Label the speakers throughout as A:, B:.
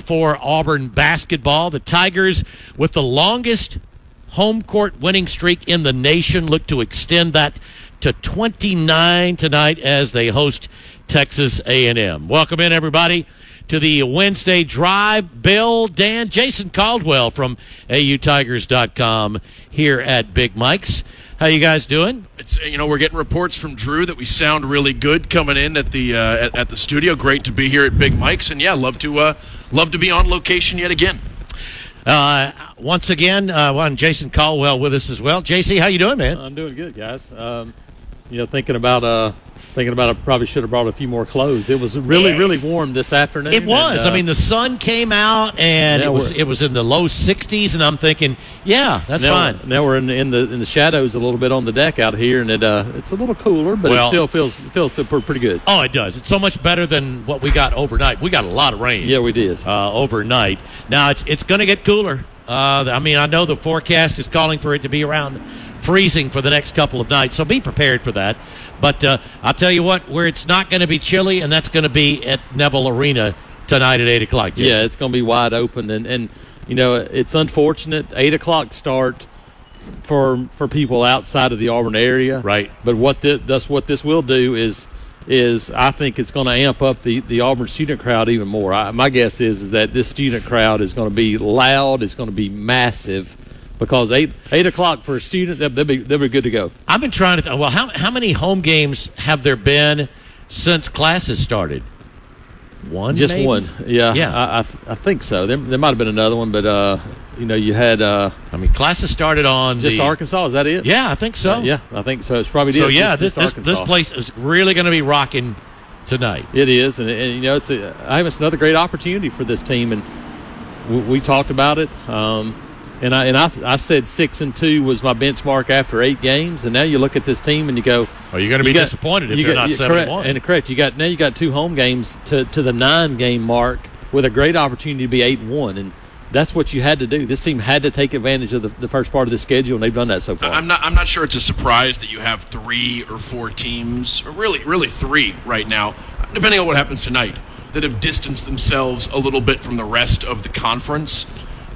A: before Auburn basketball. The Tigers, with the longest home court winning streak in the nation, look to extend that to 29 tonight as they host Texas A&M. Welcome in, everybody, to the Wednesday Drive. Bill, Dan, Jason Caldwell from AUTigers.com here at Big Mike's. How you guys doing?
B: It's you know we're getting reports from Drew that we sound really good coming in at the uh, at, at, the studio. Great to be here at Big Mike's, and yeah, love to uh, love to be on location yet again.
A: Uh, once again, uh, one Jason Caldwell with us as well. JC, how you doing, man?
C: I'm doing good, guys. Um, you know, thinking about uh, thinking about it, probably should have brought a few more clothes. It was really, really warm this afternoon.
A: It was.
C: and, uh,
A: I mean, the sun came out and it was it was in the low 60s, and I'm thinking, yeah, that's
C: now,
A: fine.
C: Now we're in, in the in the shadows a little bit on the deck out here, and it uh, it's a little cooler, but
A: Well-
C: it still feels feels still pretty good.
A: Oh, it does. It's so much better than what we got overnight. We got a lot of rain.
C: Yeah, we did.
A: uh, overnight. Now it's it's going to get cooler. Uh, I mean, I know the forecast is calling for it to be around freezing for the next couple of nights, so be prepared for that. But uh, I'll tell you what, where it's not going to be chilly, and that's going to be at Neville Arena tonight at eight o'clock. Jason.
C: Yeah, it's going to be wide open, and and you know it's unfortunate eight o'clock start for for people outside of the Auburn area.
A: Right.
C: But what this, thus what this will do is is I think it's going to amp up the, the Auburn student crowd even more. I, my guess is, is that this student crowd is going to be loud. It's going to be massive because eight eight o'clock for a student they'll, they'll be they'll be good to go.
A: I've been trying to. Th- well, how how many home games have there been since classes started? One,
C: Just
A: maybe?
C: one, yeah,
A: Yeah.
C: I, I, I think so. There, there might have been another one, but uh, you know, you had uh,
A: I mean, classes started on
C: just
A: the,
C: Arkansas. Is that it?
A: Yeah, I think so.
C: yeah, I think so. It's probably
A: So
C: it.
A: yeah,
C: Just-
A: this
C: just
A: this, this place is really going to be rocking tonight.
C: It is, and, and you know, it's a, I think it's another great opportunity for this team, and we, we talked about it. Um, and I and I, I said six and two was my benchmark after eight games, and now you look at this team and you go,
A: "Are you're going to be
C: got-
A: disappointed if
C: you
A: they're
C: got-
A: not seven
C: correct,
A: and one.
C: And correct, you got now you got two home games to to the nine game mark with a great opportunity to be eight and one, and that's what you had to do. This team had to take advantage of the, the first part of the schedule, and they've done that so far.
B: I'm not I'm not sure it's a surprise that you have three or four teams, or really really three right now, depending on what happens tonight, that have distanced themselves a little bit from the rest of the conference.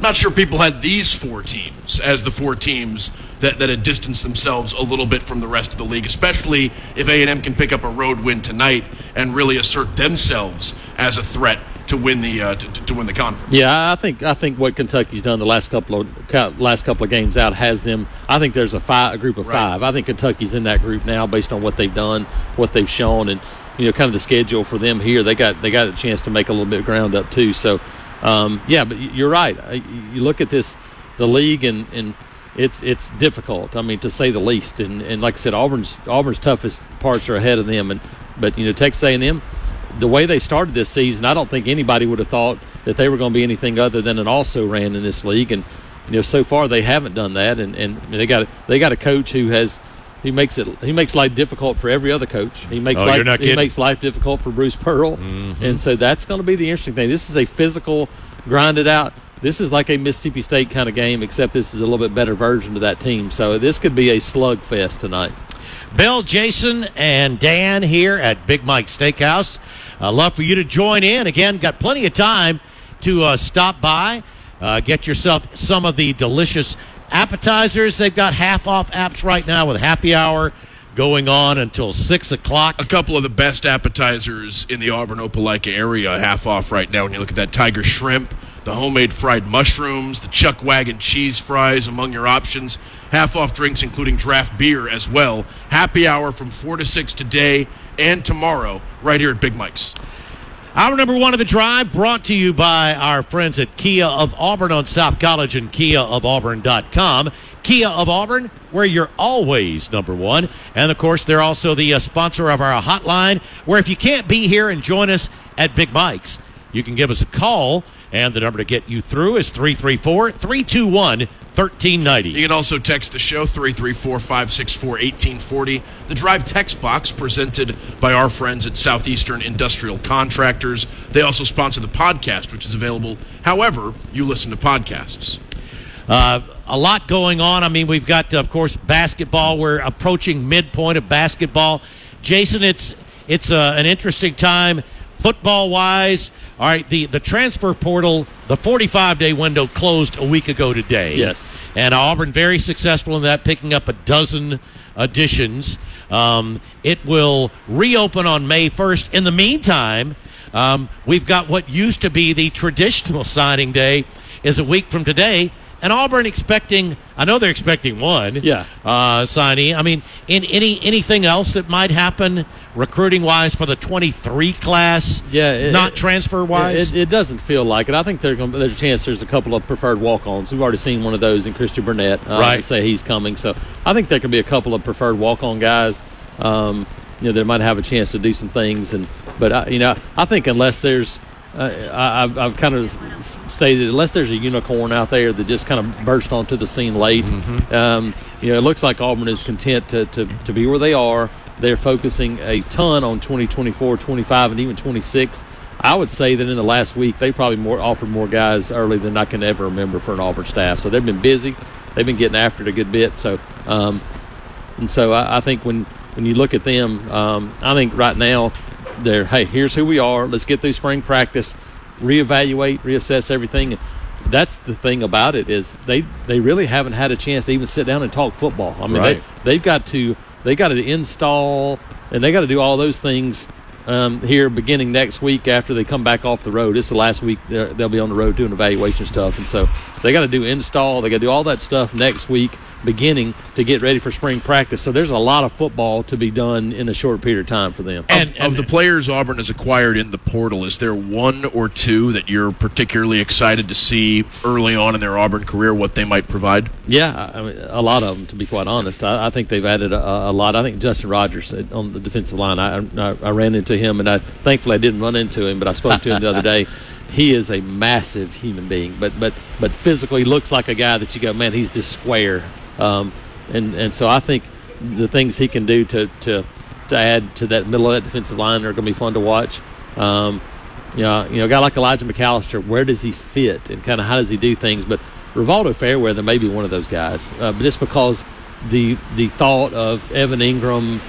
B: Not sure people had these four teams as the four teams that, that had distanced themselves a little bit from the rest of the league, especially if A&M can pick up a road win tonight and really assert themselves as a threat to win the uh, to, to win the conference.
C: Yeah, I think I think what Kentucky's done the last couple of last couple of games out has them. I think there's a five, a group of
B: Right.
C: five. I think Kentucky's in that group now, based on what they've done, what they've shown, and you know, kind of the schedule for them here. They got they got a chance to make a little bit of ground up too. So, um, yeah, but you're right. You look at this, the league, and and it's it's difficult. I mean, to say the least. And and like I said, Auburn's Auburn's toughest parts are ahead of them. And but you know, Texas A&M the way they started this season, I don't think anybody would have thought that they were going to be anything other than an also ran in this league. And you know, so far they haven't done that, and, and they got they got a coach who has he makes it he makes life difficult for every other coach. He makes
A: Oh,
C: life
A: you're not
C: he makes life difficult for Bruce Pearl, and so that's going to be the interesting thing. This is a physical, grinded out. This is like a Mississippi State kind of game, except this is a little bit better version of that team. So this could be a slugfest tonight.
A: Bill, Jason, and Dan here at Big Mike Steakhouse. Uh, love for you to join in. Again, got plenty of time to uh, stop by, uh, get yourself some of the delicious appetizers. They've got half off apps right now with happy hour going on until 6 o'clock.
B: a couple of the best appetizers in the Auburn Opelika area half off right now when you look at that tiger shrimp, the homemade fried mushrooms, the chuck wagon cheese fries among your options. Half off drinks including draft beer as well. Happy hour from 4 to 6 today and tomorrow right here at Big Mike's.
A: Hour number one of the drive brought to you by our friends at Kia of Auburn on South College and KiaofAuburn.com. Kia of Auburn, where you're always number one. And of course, they're also the uh, sponsor of our hotline, where if you can't be here and join us at Big Mike's, you can give us a call. And the number to get you through is 334 321 1390.
B: You can also text the show 334-564-1840. The Drive text box presented by our friends at Southeastern Industrial Contractors. They also sponsor the podcast, which is available however you listen to podcasts.
A: Uh, a lot going on. I mean, we've got, of course, basketball. We're approaching midpoint of basketball. Jason, it's it's uh, an interesting time football wise. All right, the, the transfer portal, the 45 day window closed a week ago today.
C: Yes.
A: And Auburn very successful in that, picking up a dozen additions. Um, it will reopen on May 1st. In the meantime, um, we've got what used to be the traditional signing day is a week from today. And Auburn expecting, I know they're expecting one.
C: Yeah.
A: Uh, signee. I mean, in any anything else that might happen recruiting wise for the 23 class?
C: Yeah, it-
A: not transfer wise.
C: It, it doesn't feel like it. I think there's a chance there's a couple of preferred walk-ons. We've already seen one of those in Christian Burnett. Uh,
A: Right.
C: Say he's coming, so I think there could be a couple of preferred walk-on guys. Um, you know, that might have a chance to do some things, and but I, you know, I think unless there's, uh, I, I've, I've kind of stated unless there's a unicorn out there that just kind of burst onto the scene late, um, you know, it looks like Auburn is content to, to, to be where they are. They're focusing a ton on 2024, 25, and even 26. I would say that in the last week they probably more offered more guys early than I can ever remember for an Auburn staff. So they've been busy. They've been getting after it a good bit. So, um, and so I, I think when when you look at them, um, I think right now they're hey, here's who we are. Let's get through spring practice, reevaluate, reassess everything. That's the thing about it is they they really haven't had a chance to even sit down and talk football. I mean,
A: Right.
C: they they've got to they got to install and they got to do all those things um, here beginning next week after they come back off the road. This is the last week they'll be on the road doing evaluation stuff, and so they got to do install. They got to do all that stuff next week beginning to get ready for spring practice. So there's a lot of football to be done in a short period of time for them.
A: And-
B: of the players Auburn has acquired in the portal, is there one or two that you're particularly excited to see early on in their Auburn career what they might provide?
C: Yeah, I I mean, a lot of them, to be quite honest. I, I think they've added a, a lot. I think Justin Rogers uh, on the defensive line. I, I, I ran into him, and I thankfully I didn't run into him, but I spoke to him the other day. He is a massive human being, but but but physically looks like a guy that you go, man, he's just square. Um, and and so I think the things he can do to to to add to that middle of that defensive line are going to be fun to watch. Um, you know, you know, a guy like Elijah McAllister, where does he fit and kind of how does he do things? But Rivaldo Fairweather may be one of those guys, uh, but just because the the thought of Evan Ingram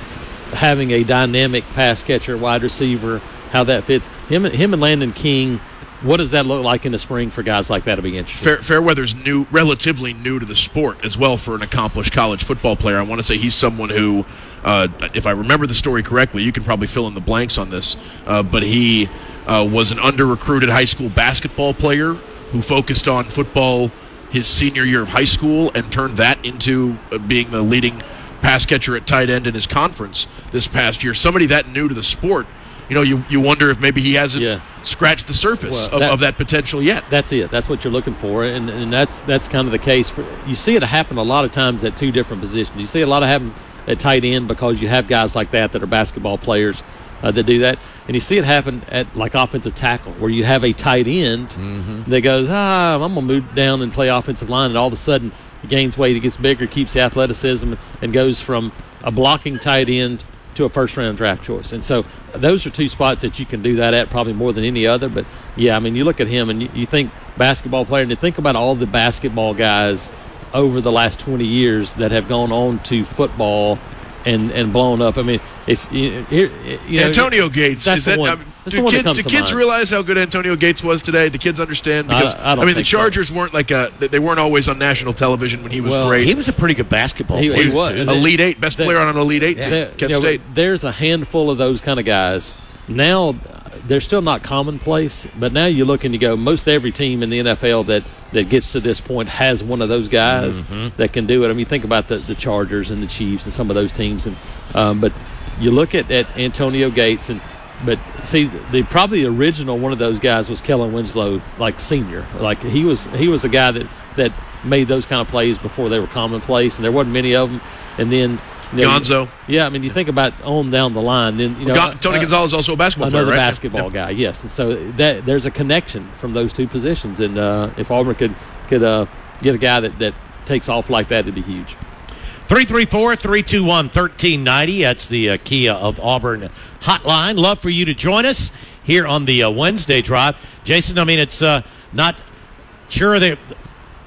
C: having a dynamic pass catcher, wide receiver, how that fits him, him and Landen King. What does that look like in the spring for guys like that to be interesting?
B: Fair, Fairweather's new, relatively new to the sport as well for an accomplished college football player. I want to say he's someone who, uh, if I remember the story correctly, you can probably fill in the blanks on this, uh, but he uh, was an under recruited high school basketball player who focused on football his senior year of high school and turned that into uh, being the leading pass catcher at tight end in his conference this past year. Somebody that new to the sport. You know, you, you wonder if maybe he hasn't
C: Yeah.
B: scratched the surface
C: Well,
B: of,
C: that-
B: of that potential yet.
C: That's it. That's what you're looking for, and and that's that's kind of the case. For you see it happen a lot of times at two different positions. You see a lot of happen at tight end because you have guys like that that are basketball players uh, that do that, and you see it happen at like offensive tackle where you have a tight end that goes, ah, I'm gonna move down and play offensive line, and all of a sudden he gains weight, he gets bigger, keeps the athleticism, and goes from a blocking tight end to a first round draft choice. And so those are two spots that you can do that at probably more than any other. But yeah, I mean, you look at him and you, you think basketball player, and you think about all the basketball guys over the last 20 years that have gone on to football and, and blown up. I mean, if you, you know,
B: Antonio Gates. is that,
C: one-
B: I mean,
C: that's
B: do
C: the
B: kids, do kids realize how good Antonio Gates was today? Do kids understand?
C: I-
B: Because
C: I don't
B: mean, the
C: think so.
B: Chargers weren't like a, they weren't always on national television when he was
C: Well,
B: great.
A: he was a pretty good basketball
C: He-
A: player.
C: he was. And
B: Elite Eight, best
C: They-
B: player on an Elite Eight team. Kent
C: you know,
B: State.
C: There's a handful of those kind of guys. Now, uh, they're still not commonplace, but now you look and you go, most every team in the NFL that, that gets to this point has one of those guys
B: Mm-hmm.
C: that can do it. I mean, think about the, the Chargers and the Chiefs and some of those teams, and um, but you look at, at Antonio Gates and. But see, the probably the original one of those guys was Kellen Winslow, like senior. Like he was, he was a guy that that made those kind of plays before they were commonplace, and there wasn't many of them. And then you know,
B: Gonzo.
C: yeah, I mean, you think about on down the line, then you know
B: Gon- Tony
C: uh,
B: Gonzalez also a basketball player, right?
C: basketball guy, yes. And so that there's a connection from those two positions, and uh, if Auburn could could uh, get a guy that, that takes off like that, it'd be huge.
A: 334 321 1390. That's the uh, Kia of Auburn hotline. Love for you to join us here on the uh, Wednesday drive. Jason, I mean, it's uh, not sure that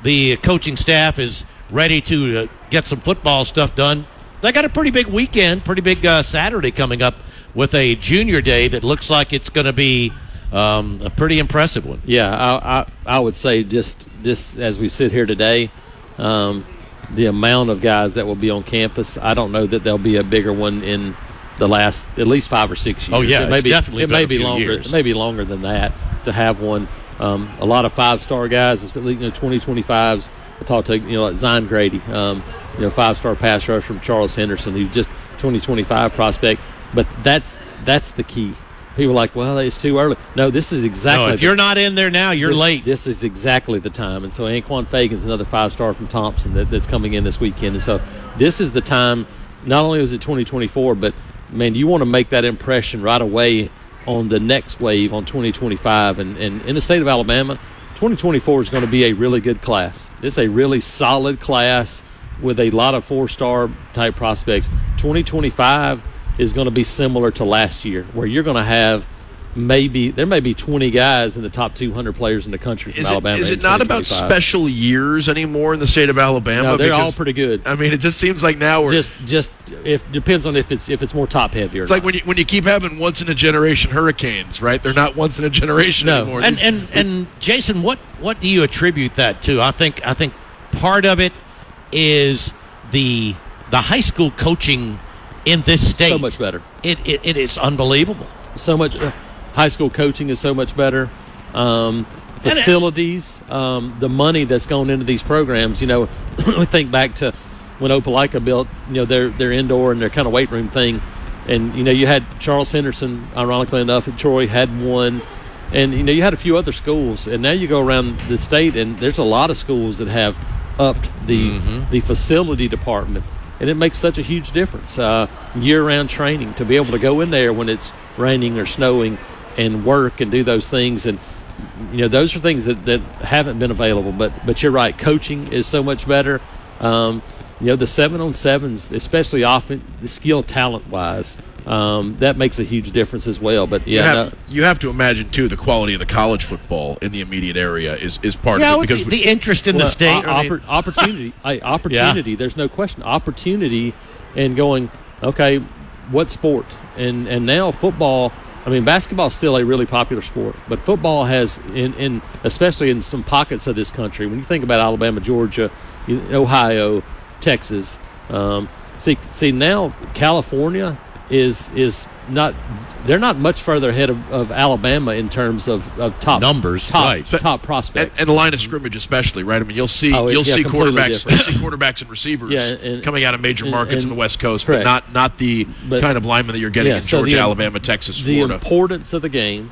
A: the coaching staff is ready to uh, get some football stuff done. They got a pretty big weekend, pretty big uh, Saturday coming up with a junior day that looks like it's going to be um, a pretty impressive one.
C: Yeah, I, I, I would say just this as we sit here today, um, the amount of guys that will be on campus, I don't know that there'll be a bigger one in the last at least five or six years.
A: Oh, yeah,
C: it may be,
A: definitely
C: it may be longer.
A: years.
C: It may be longer than that to have one. Um, a lot of five star guys, you know twenty twenty fives. I talked to you know like Zion Grady, um, you know five star pass rush from Charles Henderson, who's just twenty twenty five prospect. But that's that's the key. People are like, well, it's too early. No, this is exactly.
A: No, if
C: the-
A: you're not in there now, you're
C: this,
A: late.
C: This is exactly the time. And so Anquon Fegans another five star from Thompson that, that's coming in this weekend. And so this is the time. Not only is it 2024, but man, you want to make that impression right away on the next wave on 2025. And, and in the state of Alabama, 2024 is going to be a really good class. It's a really solid class with a lot of four star type prospects. 2025 is going to be similar to last year, where you're going to have maybe there may be 20 guys in the top 200 players in the country from
B: Is it,
C: Alabama.
B: is
C: in
B: it not about special years anymore in the state of Alabama?
C: No, they're all pretty good.
B: I mean, it just seems like now we're.
C: Just, just if depends on if it's if it's more top heavy or
B: it's like when you when you keep having once in a generation hurricanes, right? They're not once in a generation
C: No.
B: anymore.
A: And and and Jason, what what do you attribute that to? I think I think part of it is the the high school coaching in this state.
C: so much better.
A: It it, it is unbelievable.
C: so much uh, high school coaching is so much better. Um, facilities um, the money that's gone into these programs you know we think back to when opelika built you know their their indoor and their kind of weight room thing. And you know you had charles henderson ironically enough and troy had one. And you know you had a few other schools. And now you go around the state and there's a lot of schools that have upped the the facility department. And it makes such a huge difference uh, year-round training to be able to go in there when it's raining or snowing and work and do those things and you know those are things that, that haven't been available but but you're right coaching is so much better um, you know the seven on sevens especially often the skill talent wise um, that makes a huge difference as well but
B: you,
C: yeah
B: have,
C: no,
B: you have to imagine too the quality of the college football in the immediate area is, is part
A: Yeah,
B: of it because
A: the, the interest in the
C: Well,
A: state.
C: o-
B: I mean-
C: opportunity, I, opportunity. There's no question. Opportunity, and going. Okay, what sport? And and now football. I mean, basketball is still a really popular sport, but football has, in, in especially in some pockets of this country. When you think about Alabama, Georgia, Ohio, Texas, um, see see now California is is not. They're not much further ahead of, of Alabama in terms of, of top
A: Numbers,
C: top,
A: right.
C: top prospects.
B: and the line of scrimmage especially right i mean you'll see
C: Oh, it-
B: you'll
C: yeah,
B: see quarterbacks you'll see quarterbacks and receivers
C: Yeah, and-
B: coming out of major markets
C: and-
B: in the west coast
C: correct.
B: but not not the
C: But-
B: kind of lineman that you're getting
C: Yeah,
B: in
C: so
B: georgia
C: the-
B: alabama texas
C: the
B: florida
C: importance of the game,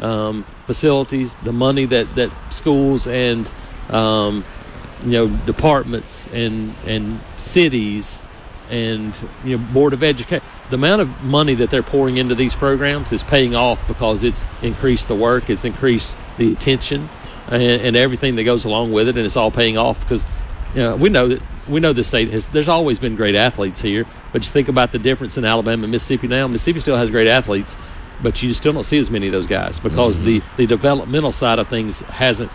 C: um, facilities, the money that, that schools and um, you know departments and and cities and you know board of education. The amount of money that they're pouring into these programs is paying off because it's increased the work, it's increased the attention, and, and everything that goes along with it, and it's all paying off because you know, we know that we know the state has. There's always been great athletes here, but you think about the difference in Alabama and Mississippi now. Mississippi still has great athletes, but you still don't see as many of those guys because mm-hmm. the the developmental side of things hasn't.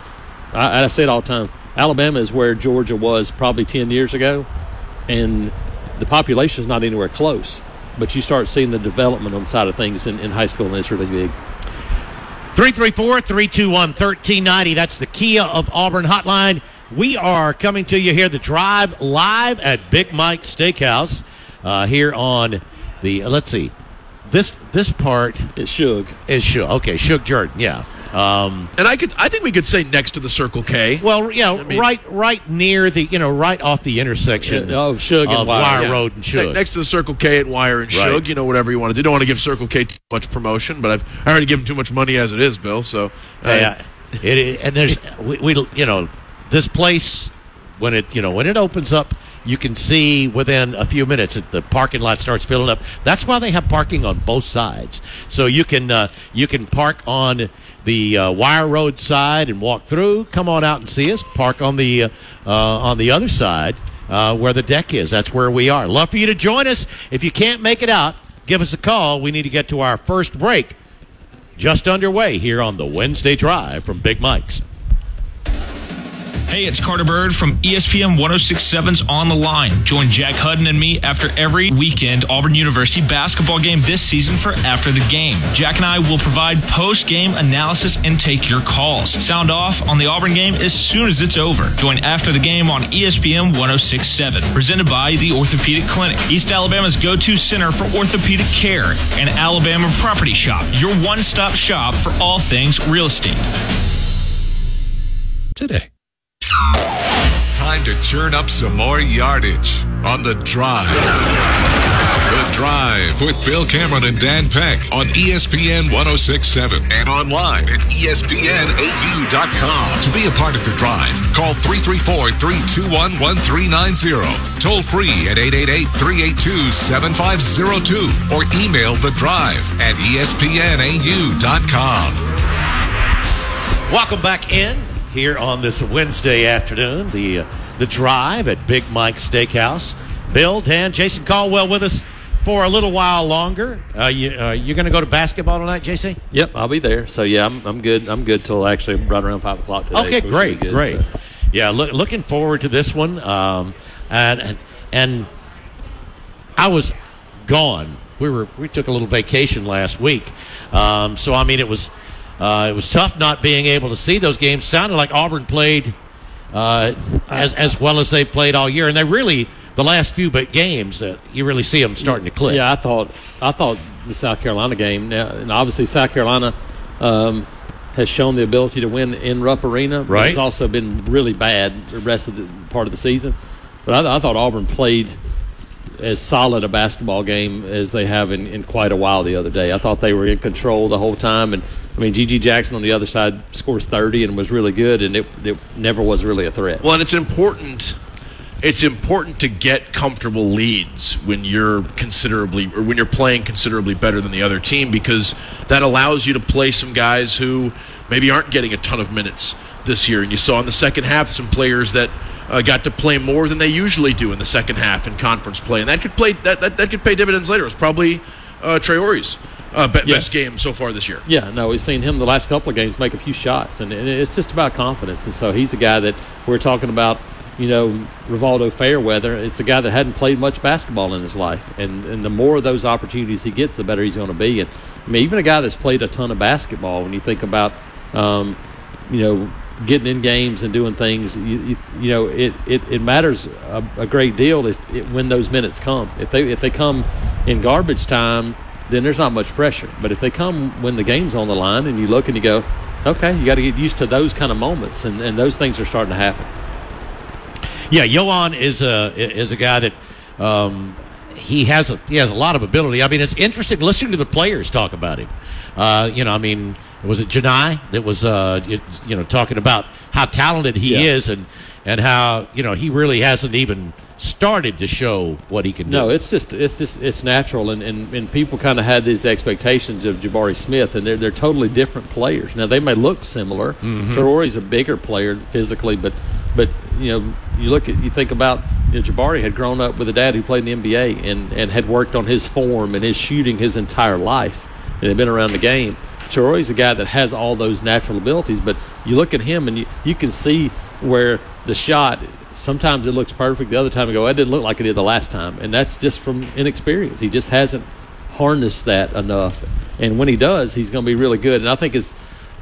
C: I, I say it all the time. Alabama is where Georgia was probably ten years ago, and the population is not anywhere close. But you start seeing the development on the side of things in, in high school, and it's really big.
A: 334 321 1390. That's the Kia of Auburn hotline. We are coming to you here, the drive live at Big Mike Steakhouse uh, here on the, uh, let's see, this this part
C: is Shug.
A: is Shug. Okay, Shug Jordan, yeah. Um,
B: and i could i think we could say next to the circle k
A: well, yeah,
B: mean-
A: right right near the, you know, right off the intersection
C: Yeah, of Shug and
A: of
C: Wire,
A: Wire
C: yeah.
A: Road and
B: Ne-
A: Shug.
B: next to the Circle K at Wire and
A: Right.
B: Shug, you know, whatever you want to do. Don't want to give Circle K too much promotion, but I've I already given too much money as it is, Bill. So uh,
A: Yeah, it, it, and there's we, we you know this place when it you know when it opens up, you can see within a few minutes that the parking lot starts filling up. That's why they have parking on both sides, so you can uh, you can park on the uh, Wire Road side and walk through. Come on out and see us. Park on the uh, uh, on the other side uh, where the deck is. That's where we are. Love for you to join us. If you can't make it out, give us a call. We need to get to our first break just underway here on the Wednesday Drive from Big Mike's.
D: Hey, it's Carter Bird from ESPN 1067's On the Line. Join Jack Hudden and me after every weekend Auburn University basketball game this season for After the Game. Jack and I will provide post game analysis and take your calls. Sound off on the Auburn game as soon as it's over. Join After the Game on ESPN 1067, presented by the Orthopedic Clinic, East Alabama's go to center for orthopedic care, and Alabama Property Shop, your one stop shop for all things real estate.
E: Today. Time to churn up some more yardage on the drive. The Drive with Bill Cameron and Dan Peck on ESPN 1067 and online at ESPNAU.com. To be a part of the drive, call 334 321 1390. Toll free at 888 382 7502 or email the drive at ESPNAU.com.
A: Welcome back in here on this Wednesday afternoon. The uh, the drive at Big Mike's Steakhouse. Bill, Dan, Jason Caldwell with us for a little while longer. Uh, you uh, you're going to go to basketball tonight, JC?
C: Yep, I'll be there. So yeah, I'm, I'm good. I'm good till actually right around five o'clock today.
A: Okay,
C: so
A: great,
C: good,
A: great.
C: so.
A: Yeah, look, looking forward to this one. Um, and, and and I was gone. We were we took a little vacation last week, um, so I mean it was uh, it was tough not being able to see those games. Sounded like Auburn played uh, as as well as they played all year, and they really the last few but games that you really see them starting to click.
C: Yeah, I thought I thought the South Carolina game. Now, and obviously South Carolina um, has shown the ability to win in Rupp Arena.
A: Right.
C: It's also been really bad the rest of the part of the season. But I, I thought Auburn played as solid a basketball game as they have in, in quite a while the other day. I thought they were in control the whole time. And I mean, G.G. Jackson on the other side scores 30 and was really good, and it, it never was really a threat.
B: Well, and it's important. It's important to get comfortable leads when you're considerably or when you're playing considerably better than the other team because that allows you to play some guys who maybe aren't getting a ton of minutes this year. And you saw in the second half some players that uh, got to play more than they usually do in the second half in conference play, and that could play that that, that could pay dividends later. It's probably uh, Traore's uh, be-
C: Yes.
B: best game so far this year.
C: Yeah, no, we've seen him the last couple of games make a few shots, and, and it's just about confidence. And so he's a guy that we're talking about. You know, Rivaldo Fairweather. It's a guy that hadn't played much basketball in his life, and and the more of those opportunities he gets, the better he's going to be. And I mean, even a guy that's played a ton of basketball, when you think about, um, you know, getting in games and doing things, you, you, you know, it, it, it matters a, a great deal if it, when those minutes come. If they if they come in garbage time, then there's not much pressure. But if they come when the game's on the line and you look and you go, okay, you got to get used to those kind of moments, and, and those things are starting to happen.
A: Yeah, Johan is a is a guy that um, he has a he has a lot of ability. I mean, it's interesting listening to the players talk about him. Uh, you know, I mean, was it Janai that was uh, it, you know talking about how talented he
C: Yeah.
A: is and and how you know he really hasn't even started to show what he can do.
C: No, it's just it's just it's natural, and, and, and people kind of had these expectations of Jabari Smith, and they're they're totally different players. Now they may look similar. mm a bigger player physically, but but you know you look at you think about you know, Jabari had grown up with a dad who played in the NBA and and had worked on his form and his shooting his entire life, and had been around the game. Traore's a guy that has all those natural abilities, but you look at him and you, you can see where the shot sometimes it looks perfect, the other time you go, that didn't look like it did the last time. And that's just from inexperience. He just hasn't harnessed that enough. And when he does, he's going to be really good. And I think it's,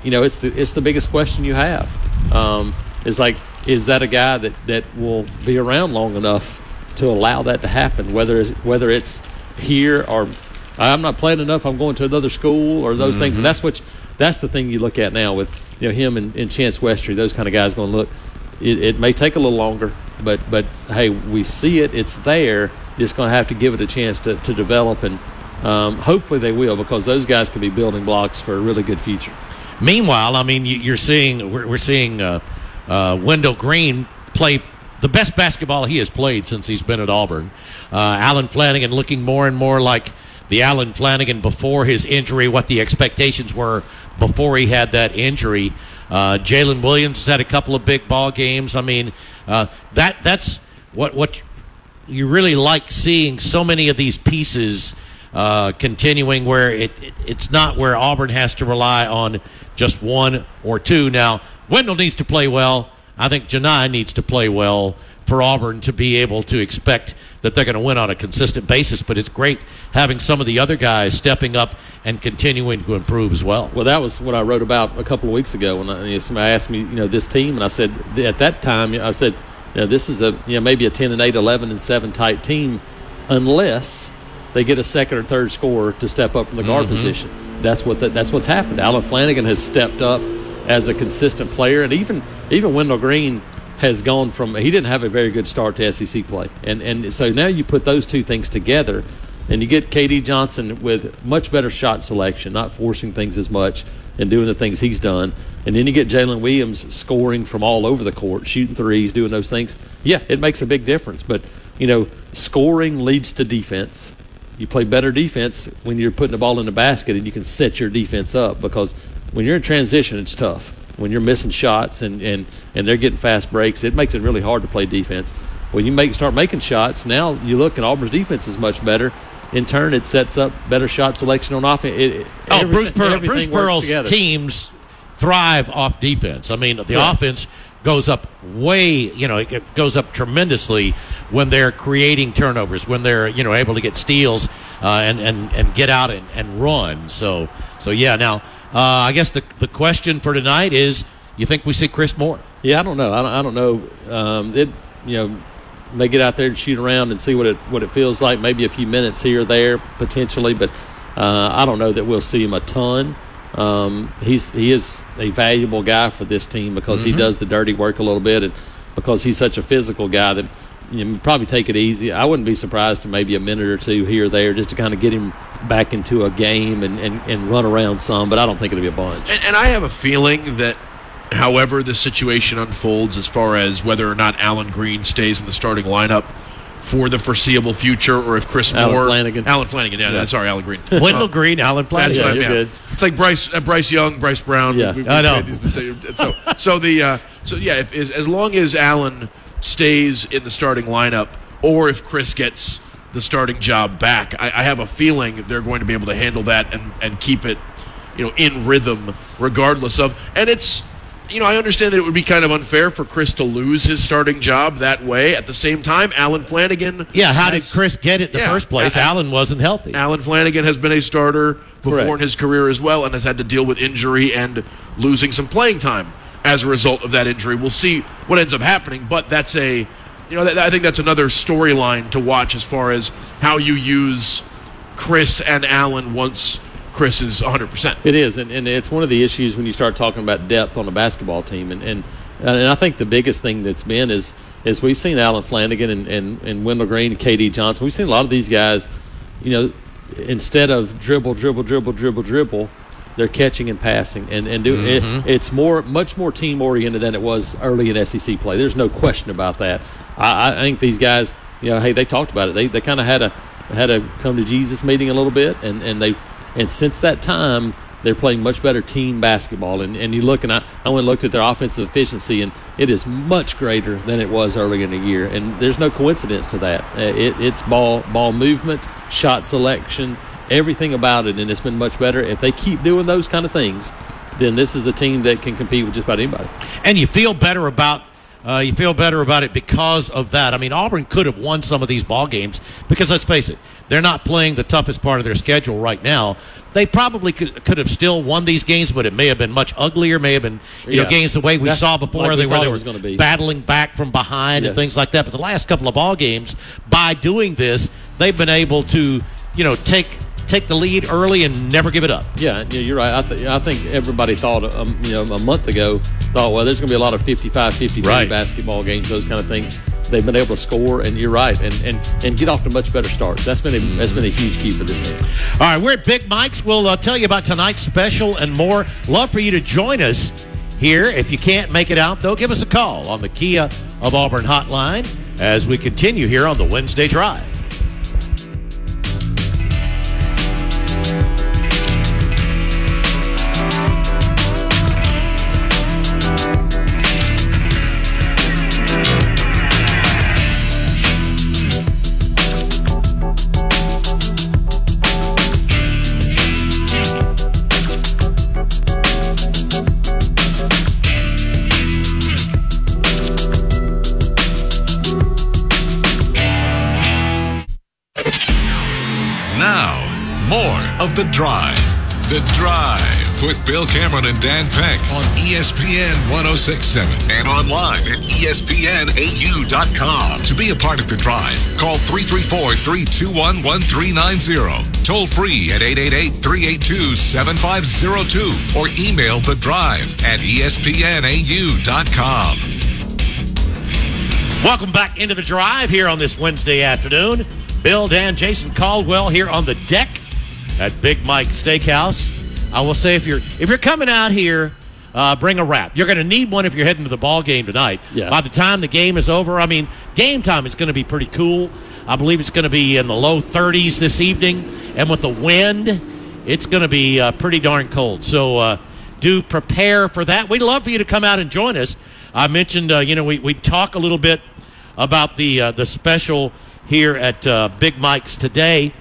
C: you know, it's the, it's the biggest question you have. Um, it's like, is that a guy that, that will be around long enough to allow that to happen? Whether, whether it's here or I'm not playing enough, I'm going to another school or those things. And that's what, that's the thing you look at now with, you know, him and, and Chance Westry, those kind of guys going to look, it, it may take a little longer, but but hey, we see it. It's there. Just going to have to give it a chance to, to develop, and um, hopefully they will, because those guys can be building blocks for a really good future.
A: Meanwhile, I mean, you- you're seeing we're, we're seeing uh, uh, Wendell Green play the best basketball he has played since he's been at Auburn. Uh, Alan Flanigan looking more and more like the Alan Flanigan before his injury, what the expectations were before he had that injury. Uh, Jaylin Williams has had a couple of big ball games. I mean, uh, that that's what what you really like seeing so many of these pieces uh, continuing where it, it it's not where Auburn has to rely on just one or two. Now Wendell needs to play well. I think Janai needs to play well for Auburn to be able to expect that they're going to win on a consistent basis. But it's great having some of the other guys stepping up and continuing to improve as well.
C: Well, that was what I wrote about a couple of weeks ago when I, you know, somebody asked me, you know, this team, and I said at that time, I said, you know, this is a you know maybe a 10 and 8, 11 and 7 type team, unless they get a second or third scorer to step up from the guard
A: Mm-hmm.
C: position. That's what the, that's what's happened. Alan Flanigan has stepped up as a consistent player, and even even Wendell Green has gone from he didn't have a very good start to SEC play, and and so now you put those two things together, and you get KD Johnson with much better shot selection, not forcing things as much and doing the things he's done, and then you get Jaylin Williams scoring from all over the court, shooting threes, doing those things. Yeah, it makes a big difference, but you know, scoring leads to defense. You play better defense when you're putting the ball in the basket and you can set your defense up because when you're in transition, it's tough. When you're missing shots and, and, and they're getting fast breaks, it makes it really hard to play defense. When you make start making shots, now you look and Auburn's defense is much better. In turn, it sets up better shot selection on offense. It, it-
A: Oh, Bruce, Pearl, Bruce Pearl's
C: together.
A: teams thrive off defense. I mean, the
C: Correct.
A: offense goes up way, you know, it goes up tremendously when they're creating turnovers, when they're, you know, able to get steals uh, and, and, and get out and, and run. So, so yeah. Now, I guess the the question for tonight is, you think we see Chris Moore?
C: Yeah, I don't know. I don't, I don't know. Um, it, you know, may get out there and shoot around and see what it what it feels like. Maybe a few minutes here or there potentially, but uh, I don't know that we'll see him a ton. Um, he's he is a valuable guy for this team because he does the dirty work a little bit, and because he's such a physical guy that you know, probably take it easy. I wouldn't be surprised to maybe a minute or two here or there just to kind of get him back into a game and, and, and run around some, but I don't think it'll be a bunch.
B: And, and I have a feeling that, however the situation unfolds, as far as whether or not Alan Green stays in the starting lineup for the foreseeable future, or if Chris
C: Alan
B: Moore,
C: Flanigan.
B: Alan Flanigan, yeah,
C: Yeah.
B: sorry, Alan Green,
A: Wendell Green, Alan Flanigan.
B: That's
A: Flanigan.
B: what I
C: you're good.
B: It's like Bryce, uh, Bryce Young, Bryce Brown.
C: Yeah.
A: I know.
B: these. So, so the uh, so yeah, if, as, as long as Allen stays in the starting lineup, or if Chris gets the starting job back, I, I have a feeling they're going to be able to handle that and and keep it, you know, in rhythm, regardless of. And it's. You know, I understand that it would be kind of unfair for Chris to lose his starting job that way. At the same time, Alan Flanigan.
A: Yeah, how did Chris get it in the
B: Yeah.
A: first place?
B: Uh,
A: Alan wasn't healthy.
B: Alan Flanigan has been a starter before
C: Correct.
B: in his career as well and has had to deal with injury and losing some playing time as a result of that injury. We'll see what ends up happening, but that's a you know I think that's another storyline to watch as far as how you use Chris and Alan once Chris is 100%.
C: It is, and, and it's one of the issues when you start talking about depth on a basketball team, and and, uh, and I think the biggest thing that's been is is we've seen Alan Flanigan and, and, and Wendell Green and KD Johnson. We've seen a lot of these guys, you know, instead of dribble, dribble, dribble, dribble, dribble, they're catching and passing, and and do, it, it's more much more team oriented than it was early in SEC play. There's no question about that. I, I think these guys, you know, hey, they talked about it. They they kind of had a had a come to Jesus meeting a little bit, and and they and since that time, they're playing much better team basketball. And, and you look, and I, I went and looked at their offensive efficiency, and it is much greater than it was early in the year. And there's no coincidence to that. Uh, it, it's ball ball movement, shot selection, everything about it, and it's been much better. If they keep doing those kind of things, then this is a team that can compete with just about anybody.
A: and you feel better about uh, you feel better about it because of that. I mean, Auburn could have won some of these ball games because let's face it, they're not playing the toughest part of their schedule right now. They probably could, could have still won these games, but it may have been much uglier. May have been you know games the way we
C: That's
A: saw before,
C: like
A: they, where they were
C: was gonna be.
A: battling back from behind and things like that. But the last couple of ball games, by doing this, they've been able to you know take take the lead early and never give it up.
C: Yeah, yeah, you're right. I, th- I think everybody thought, um, you know, a month ago, thought, well, there's going to be a lot of 55, 53
A: Right.
C: basketball games, those kind of things. They've been able to score, and you're right, and, and, and get off to much better starts. That's been a, that's been a huge key for this team.
A: All right, we're at Big Mike's. We'll uh, tell you about tonight's special and more. Love for you to join us here. If you can't make it out, though, give us a call on the Kia of Auburn hotline as we continue here on the Wednesday Drive.
E: The Drive. The Drive with Bill Cameron and Dan Peck on ESPN 1067 and online at ESPNAU.com. To be a part of The Drive, call 334 321 1390. Toll free at 888 382 7502 or email The Drive at ESPNAU.com.
A: Welcome back into the drive here on this Wednesday afternoon. Bill, Dan, Jason Caldwell here on the deck at Big Mike Steakhouse. I will say if you're if you're coming out here, uh, bring a wrap. You're going to need one if you're heading to the ball game tonight.
C: Yeah.
A: By the time the game is over, I mean game time is going to be pretty cool. I believe it's going to be in the low 30s this evening, and with the wind, it's going to be uh, pretty darn cold. So uh, do prepare for that. We'd love for you to come out and join us. I mentioned, uh, you know, we we talk a little bit about the uh, the special here at uh, Big Mike's today.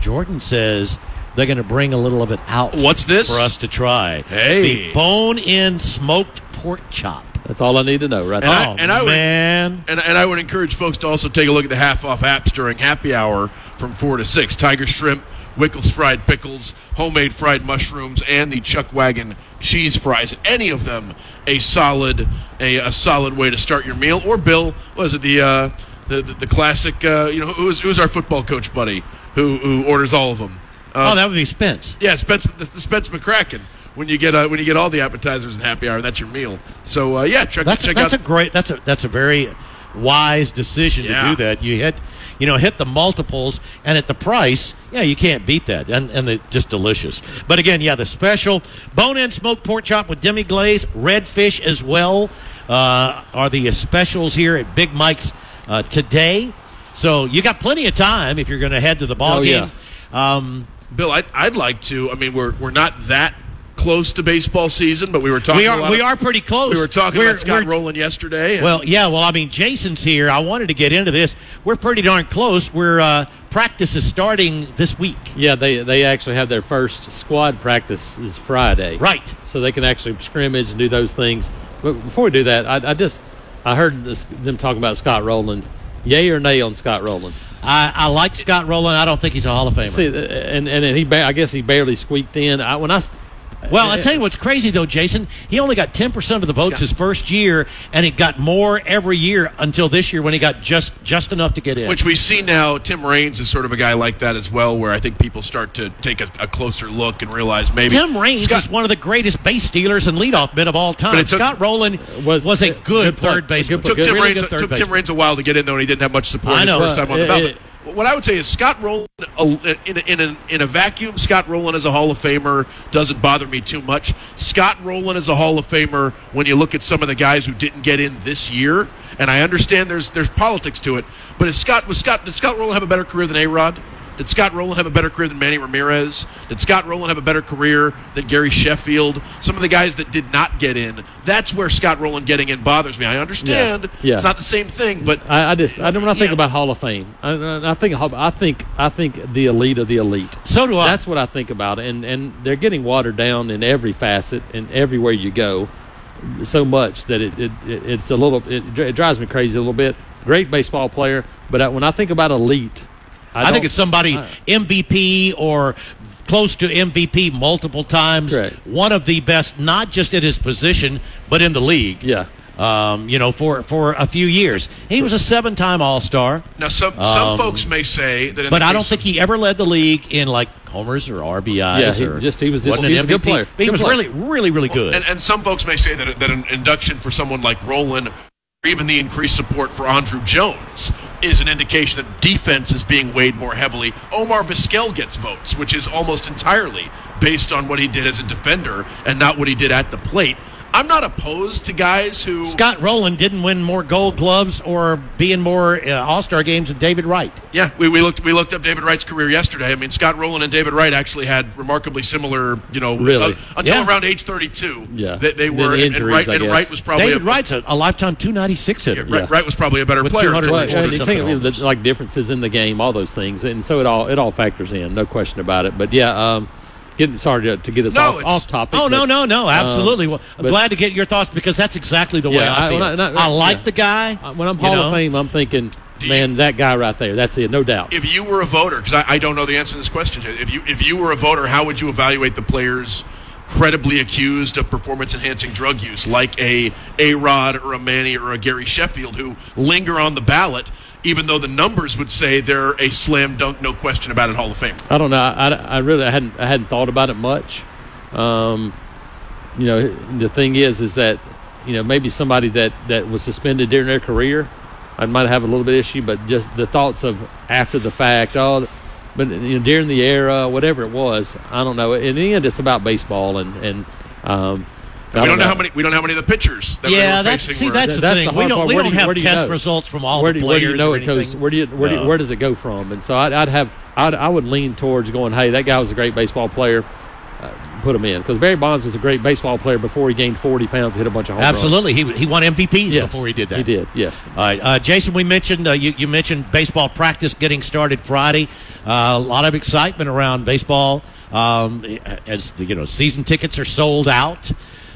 A: Jordan says they're going to bring a little of it out.
B: What's this?
A: for us to try?
B: Hey.
A: the bone-in smoked pork chop.
C: That's all I need to know, right
B: And
C: there.
B: I-
A: oh
B: and I would-
A: man,
B: And, and I would encourage folks to also take a look at the half off apps during happy hour from 4 to 6. Tiger Shrimp, Wickles Fried Pickles, Homemade Fried Mushrooms, and the Chuck Wagon Cheese Fries. Any of them a solid a, a solid way to start your meal. Or Bill, was it the uh, the, the, the classic, uh, you know, who's, who's our football coach buddy who, who orders all of them?
A: oh that would be Spence.
B: Yeah, Spence, the, the Spence McCracken. When you get uh, when you get all the appetizers and happy hour, that's your meal. So uh, yeah, check,
A: That's
B: check
A: that's
B: out
A: a great that's a that's a very wise decision
B: Yeah.
A: to do that. You hit you know hit the multiples and at the price, yeah, you can't beat that, and and they're just delicious. But again, yeah, the special bone-in smoked pork chop with demi glaze, red fish as well uh, are the specials here at Big Mike's uh, today. So you got plenty of time if you're going to head to the ball
C: Oh,
A: game. Um,
B: Bill, I'd, I'd like to. I mean, we're we're not that close to baseball season, but we were talking.
A: we
B: a
A: are
B: lot
A: we
B: of-
A: are pretty close.
B: We were talking
A: We're-
B: about Scott
A: we're-
B: Rolen yesterday. and-
A: Well, yeah. Well, I mean, Jason's here. I wanted to get into this. We're pretty darn close. We're uh, practice is starting this week.
C: Yeah, they they actually have their first squad practice is Friday.
A: Right.
C: So they can actually scrimmage and do those things. But before we do that, I, I just I heard this, them talking about Scott Rolen. Yay or nay on Scott Rolen?
A: I, I like Scott Rolen. I don't think he's a Hall of Famer.
C: See, and and he ba- I guess he barely squeaked in. I, when I
A: well, I tell you what's crazy though, Jason. He only got ten percent of the votes his first year, and it got more every year until this year when he got just just enough to get in.
B: which we see now, Tim Raines is sort of a guy like that as well, where I think people start to take a, a closer look and realize maybe
A: Tim Raines
B: Scott-
A: is one of the greatest base stealers and leadoff men of all time.
B: But took-
A: Scott Rolen was,
C: Was-
A: a good,
C: good
A: third baseman.
C: good
B: took
C: Good-
B: Tim
A: Really
B: Raines took Tim
A: baseman.
B: Raines a while to get in though, and he didn't have much support
A: I
B: his
A: know.
B: first time on the
C: Well,
B: ballot.
C: it-
B: what I would say is Scott Rolen, in a, in, a, in a vacuum, Scott Rolen as a Hall of Famer doesn't bother me too much. Scott Rolen as a Hall of Famer, when you look at some of the guys who didn't get in this year, and I understand there's there's politics to it, but is Scott was Scott did Scott Rolen have a better career than A Rod? Did Scott Rolen have a better career than Manny Ramirez? Did Scott Rolen have a better career than Gary Sheffield? Some of the guys that did not get in, that's where Scott Rolen getting in bothers me. I understand
C: Yeah.
B: it's not the same thing, but
C: I, I just I, when I think
B: Yeah.
C: about Hall of Fame, I, I I think I think I think the elite of the elite.
A: So do I.
C: That's what I think about, and and they're getting watered down in every facet and everywhere you go, so much that it, it, it it's a little it, it drives me crazy a little bit. Great baseball player, but when I think about elite, I,
A: I, think it's somebody
C: I-
A: MVP or close to MVP multiple times.
C: Correct.
A: One of the best, not just at his position, but in the league.
C: Yeah.
A: Um, you know, for for a few years, he was a seven-time All-Star,
B: now some some folks may say that in
A: Um, but
B: the
A: I don't think he ever led the league in like homers or RBIs.
C: Yeah, he
A: or
C: just- he was just- he
A: an
C: was a good
A: MVP.
C: player.
A: He
C: Good
A: was
C: player.
A: really, really, really good.
B: And, and some folks may say that, that an induction for someone like Rolen, or even the increased support for Andruw Jones, is an indication that defense is being weighed more heavily. Omar Vizquel gets votes, which is almost entirely based on what he did as a defender and not what he did at the plate. I'm not opposed to guys who.
A: Scott Rolen didn't win more Gold Gloves or be in more uh, All-Star games than David Wright.
B: Yeah, we, we looked we looked up David Wright's career yesterday. I mean, Scott Rolen and David Wright actually had remarkably similar, you know,
C: Really?
B: uh, until
A: Yeah.
B: around age 32.
C: Yeah.
B: they, they were.
C: the
B: and- and,
C: injuries,
B: Wright,
C: I
B: and
C: guess.
B: Wright was probably
A: David
B: a,
A: Wright's a, a lifetime 296 hitter.
B: Wright,
C: Yeah.
B: Wright was probably a better
A: With
B: player.
A: 200
B: until
C: Well,
B: age
A: Well,
C: and
A: it's
C: you think
A: something
C: of the, like differences in the game, all those things, and so it all it all factors in, no question about it. But yeah, um, getting sorry to, to get us
B: No,
C: off, off topic.
A: Oh no
C: but,
A: no no! Absolutely.
C: um,
A: well, I'm
C: but-
A: glad to get your thoughts because that's exactly the way
C: Yeah,
A: I
C: I-
A: feel.
C: I-
A: I, like
C: yeah.
A: the guy.
C: Uh, When I'm
A: you
C: Hall
A: know.
C: of Fame, I'm thinking
B: Do
C: man, that guy right there, that's it, no doubt.
B: If you were a voter, because I, I don't know the answer to this question, if you if you were a voter, how would you evaluate the players credibly accused of performance enhancing drug use, like a A Rod or a Manny or a Gary Sheffield, who linger on the ballot, even though the numbers would say they're a slam dunk, no question about it, Hall of Fame.
C: I don't know. I, I really I hadn't I hadn't thought about it much. Um, you know, the thing is, is that you know maybe somebody that that was suspended during their career, I might have a little bit issue, but just the thoughts of after the fact, oh, but you know during the era, whatever it was, I don't know. In the end, it's about baseball and and. Um,
B: we don't know how many. We don't know how many of the pitchers. That
A: Yeah,
B: were
A: that's
B: facing
A: see
B: were-
A: that's the
C: That's the
A: thing. we don't
C: part.
A: we
C: Where
A: don't
C: do you-
A: have
C: where do you
A: test
C: know?
A: results from all
C: where
A: the
C: do, where do you know it goes? Where do you where, do you- where does it go from? And so I'd, I'd have I'd, I would lean towards going, hey, that guy was a great baseball player. Uh, put him in because Barry Bonds was a great baseball player before he gained 40 pounds and hit a bunch of home runs.
A: Absolutely, he he won MVPs
C: Yes,
A: before he did that.
C: He did, yes.
A: All right, uh, Jason. We mentioned uh, you, you mentioned baseball practice getting started Friday. Uh, a lot of excitement around baseball. Um, as the, you know, season tickets are sold out.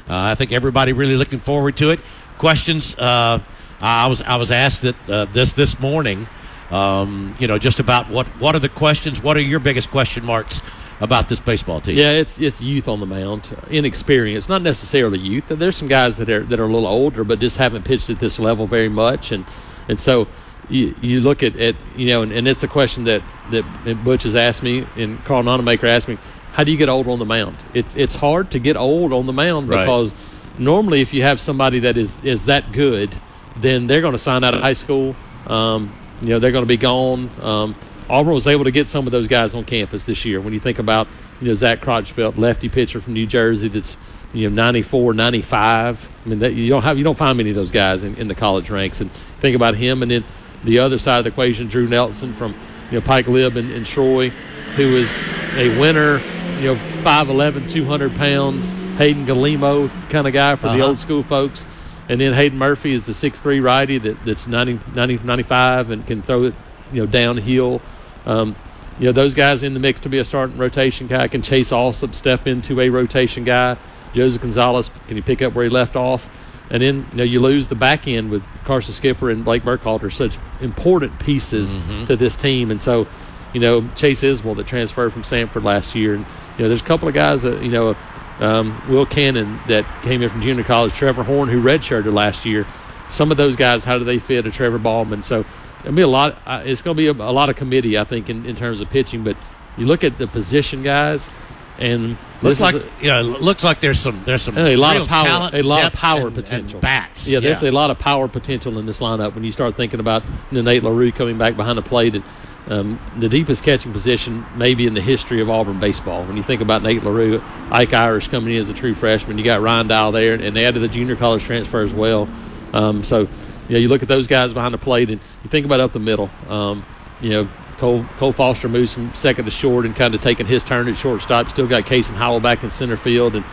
A: Uh, I think everybody really looking forward to it. Questions. Uh, I was I was asked that uh, this this morning. Um, you know, just about what what are the questions? What are your biggest question marks about this baseball team?
C: Yeah, it's it's youth on the mound, inexperience, not necessarily youth. There's some guys that are that are a little older, but just haven't pitched at this level very much, and and so you, you look at, at you know, and, and it's a question that that Butch has asked me, and Carl Nonamaker asked me, how do you get old on the mound? It's it's hard to get old on the mound
A: Right.
C: because normally if you have somebody that is is that good, then they're going to sign out of high school. Um, you know, they're going to be gone. Um, Auburn was able to get some of those guys on campus this year. When you think about, you know, Zach Crotchfelt, lefty pitcher from New Jersey, that's you know 94, 95. I mean, that, you don't have you don't find many of those guys in, in the college ranks. And think about him, and then the other side of the equation, Drew Nelson from you know Pike Lib and, and Troy, who is a winner, you know, 5'11", 200 pound Hayden Galimo kind of guy for the
A: Uh-huh.
C: old school folks. And then Hayden Murphy is the 6'3 righty that, that's 90, 90, 95 and can throw it, you know, downhill. Um, you know, those guys in the mix to be a starting rotation guy. Can Chase Allsup step into a rotation guy? Joseph Gonzalez, can he pick up where he left off? And then, you know, you lose the back end with Carson Skipper and Blake Burkhalter, such important pieces to this team. And so, you know, Chase Isbell that transferred from Samford last year. And, you know, there's a couple of guys that, you know, um, Will Cannon that came in from junior college, Trevor Horn who redshirted last year. Some of those guys, how do they fit a Trevor Ballman? So it'll be a lot. Uh, it's going to be a, a lot of committee, I think, in, in terms of pitching. But you look at the position guys, and
A: Looks like
C: a-
A: you know, looks like there's some there's some
C: a lot of power,
A: talent,
C: a lot of power
A: and-
C: potential,
A: and bats.
C: Yeah, there's a lot of power potential in this lineup when you start thinking about you know, Nate LaRue coming back behind the plate. And, um, the deepest catching position maybe in the history of Auburn baseball. When you think about Nate LaRue, Ike Irish coming in as a true freshman, you got Ryan Dial there, and they added the junior college transfer as well. Um, so, you you look at those guys behind the plate, and you think about up the middle. Um, you know, Cole, Cole Foster moves from second to short and kind of taking his turn at shortstop. Still got Kason Howell back in center field, and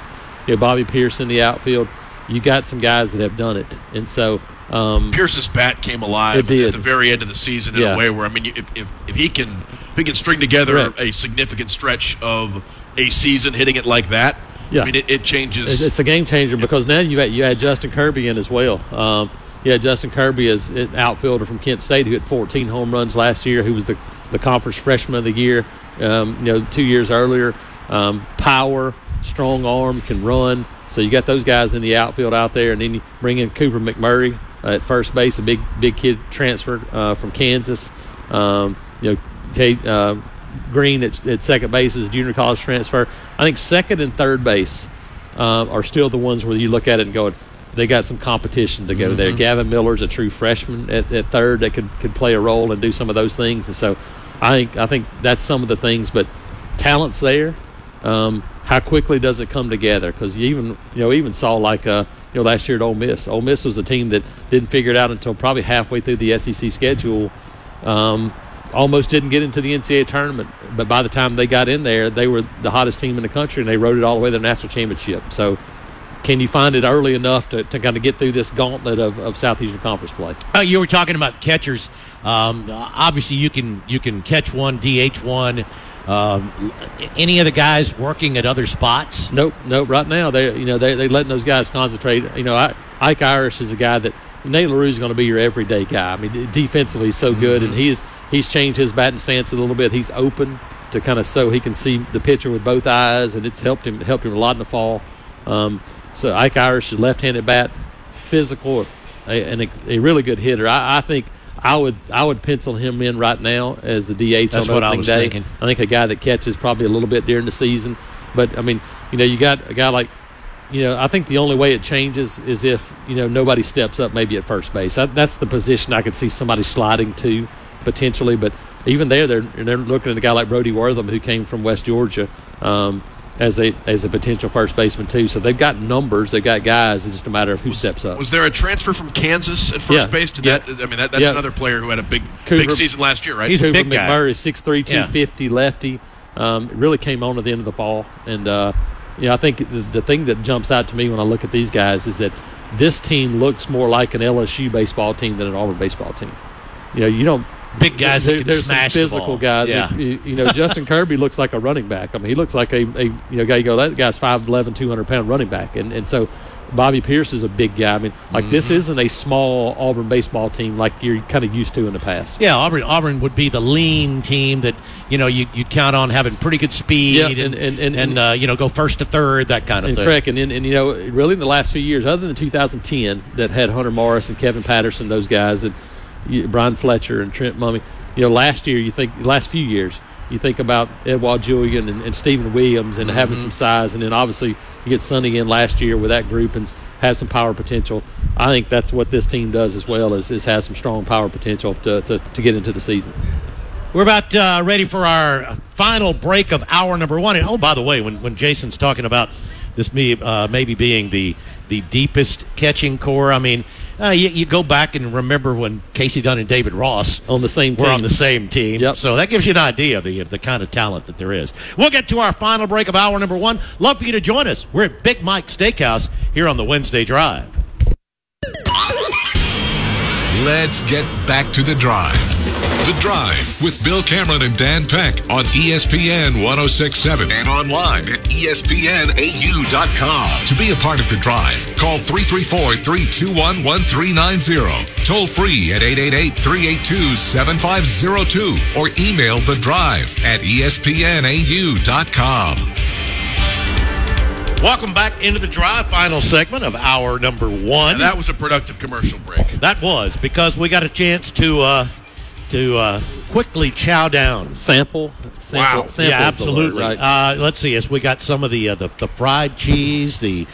C: you know, Bobby Peirce in the outfield. You got some guys that have done it, and so um,
B: Peirce's bat came alive at the very end of the season in
C: Yeah.
B: a way where I mean, if, if, if he can if he can string together
C: Correct.
B: a significant stretch of a season hitting it like that,
C: Yeah.
B: I mean, it, it changes.
C: It's, a game changer because now you had you had Justin Kirby in as well. Um, you had Justin Kirby as an outfielder from Kent State who had 14 home runs last year. Who was the the conference freshman of the year? Um, you know, two years earlier. Um, power, strong arm, can run. So you got those guys in the outfield out there, and then you bring in Cooper McMurray at first base, a big big kid transfer uh, from Kansas. Um, you know, Kate uh, Green at, at second base is a junior college transfer. I think second and third base uh, are still the ones where you look at it and go, they got some competition to go there. Gavin Miller's a true freshman at, at third that could, could play a role and do some of those things. And so I think I think that's some of the things. But talent's there. Um, how quickly does it come together? Because you even you know even saw like uh, you know last year at Ole Miss. Ole Miss was a team that didn't figure it out until probably halfway through the SEC schedule. Um, almost didn't get into the NCAA tournament, but by the time they got in there, they were the hottest team in the country, and they rode it all the way to the national championship. So, can you find it early enough to, to kind of get through this gauntlet of, of Southeastern Conference play?
A: Uh, you were talking about catchers. Um, obviously, you can you can catch one, DH one. Um, any of the guys working at other spots?
C: Nope, nope. Right now, they you know they they letting those guys concentrate. You know, I, Ike Irish is a guy that Nate LaRue is going to be your everyday guy. I mean, defensively, he's so good, and he's he's changed his batting stance a little bit. He's open to kind of so he can see the pitcher with both eyes, and it's helped him helped him a lot in the fall. Um, so Ike Irish, is left-handed bat, physical, a, and a, a really good hitter. I, I think I would I would pencil him in right now as the DH
A: That's
C: on
A: what I was
C: day.
A: thinking.
C: I think a guy that catches probably a little bit during the season, but I mean, you know, you got a guy like, you know, I think the only way it changes is if you know nobody steps up maybe at first base. That, that's the position I could see somebody sliding to potentially, but even there, they're they're looking at a guy like Brody Wortham who came from West Georgia. Um, as a as a potential first baseman too, so they've got numbers, they've got guys. It's just a matter of who steps up.
B: Was there a transfer from Kansas at first
C: Yeah.
B: base? Did
C: Yeah.
B: that? I mean, that, that's
C: Yeah.
B: another player who had a big
C: Cooper-
B: big season last year, right?
A: He's a
C: Cooper
A: big guy.
C: McMurray, 6'3",
A: Yeah.
C: lefty. Um, really came on at the end of the fall. And, uh, you know, I think the, the thing that jumps out to me when I look at these guys is that this team looks more like an LSU baseball team than an Auburn baseball team. You know, you don't.
A: Big guys that
C: there-
A: can
C: there's
A: smash
C: some physical guys.
A: Yeah.
C: You, you know, Justin Kirby looks like a running back. I mean, he looks like a, a you know guy. You go, that guy's 5'11", 200 pound running back, and and so Bobby Peirce is a big guy. I mean, like
A: Mm-hmm.
C: this isn't a small Auburn baseball team like you're kind of used to in the past.
A: Yeah, Auburn Auburn would be the lean team that you know you you count on having pretty good speed
C: Yeah,
A: and
C: and- and- and-
A: and, uh, you know go first to third that kind of thing.
C: correct, and, and and you know, really in the last few years, other than 2010, that had Hunter Morris and Kevin Patterson, those guys, and you, Brian Fletcher and Trent Mummey. You know, last year, you think last few years, you think about Edouard Julien and, and Stephen Williams and having
A: Mm-hmm.
C: some size, and then obviously you get Sonny in last year with that group and has some power potential. I think that's what this team does as well is, is has some strong power potential to, to, to get into the season.
A: We're about uh, ready for our final break of hour number one. And oh, by the way, when when Jason's talking about this me uh, maybe being the the deepest catching core, I mean. Uh, you, you go back and remember when Casey Dunn and David Ross
C: On the same
A: were
C: team.
A: on the same team.
C: Yep.
A: So that gives you an idea of the, the kind of talent that there is. We'll get to our final break of hour number one. Love for you to join us. We're at Big Mike Steakhouse here on the Wednesday Drive.
E: Let's get back to the drive. The Drive with Bill Cameron and Dan Peck on ESPN 1067 and online at ESPNAU.com. To be a part of the drive, call 334 321 1390. Toll free at 888 382 7502 or email the drive at ESPNAU.com.
A: Welcome back into the drive, final segment of hour number one.
B: And that was a productive commercial break.
A: That was because we got a chance to uh, to uh, quickly chow down.
C: Sample, sample,
B: Wow.
C: sample
A: yeah,
C: is the word,
A: absolutely.
C: right?
A: uh, let's see. Yes, we got some of the uh, the, the fried cheese, the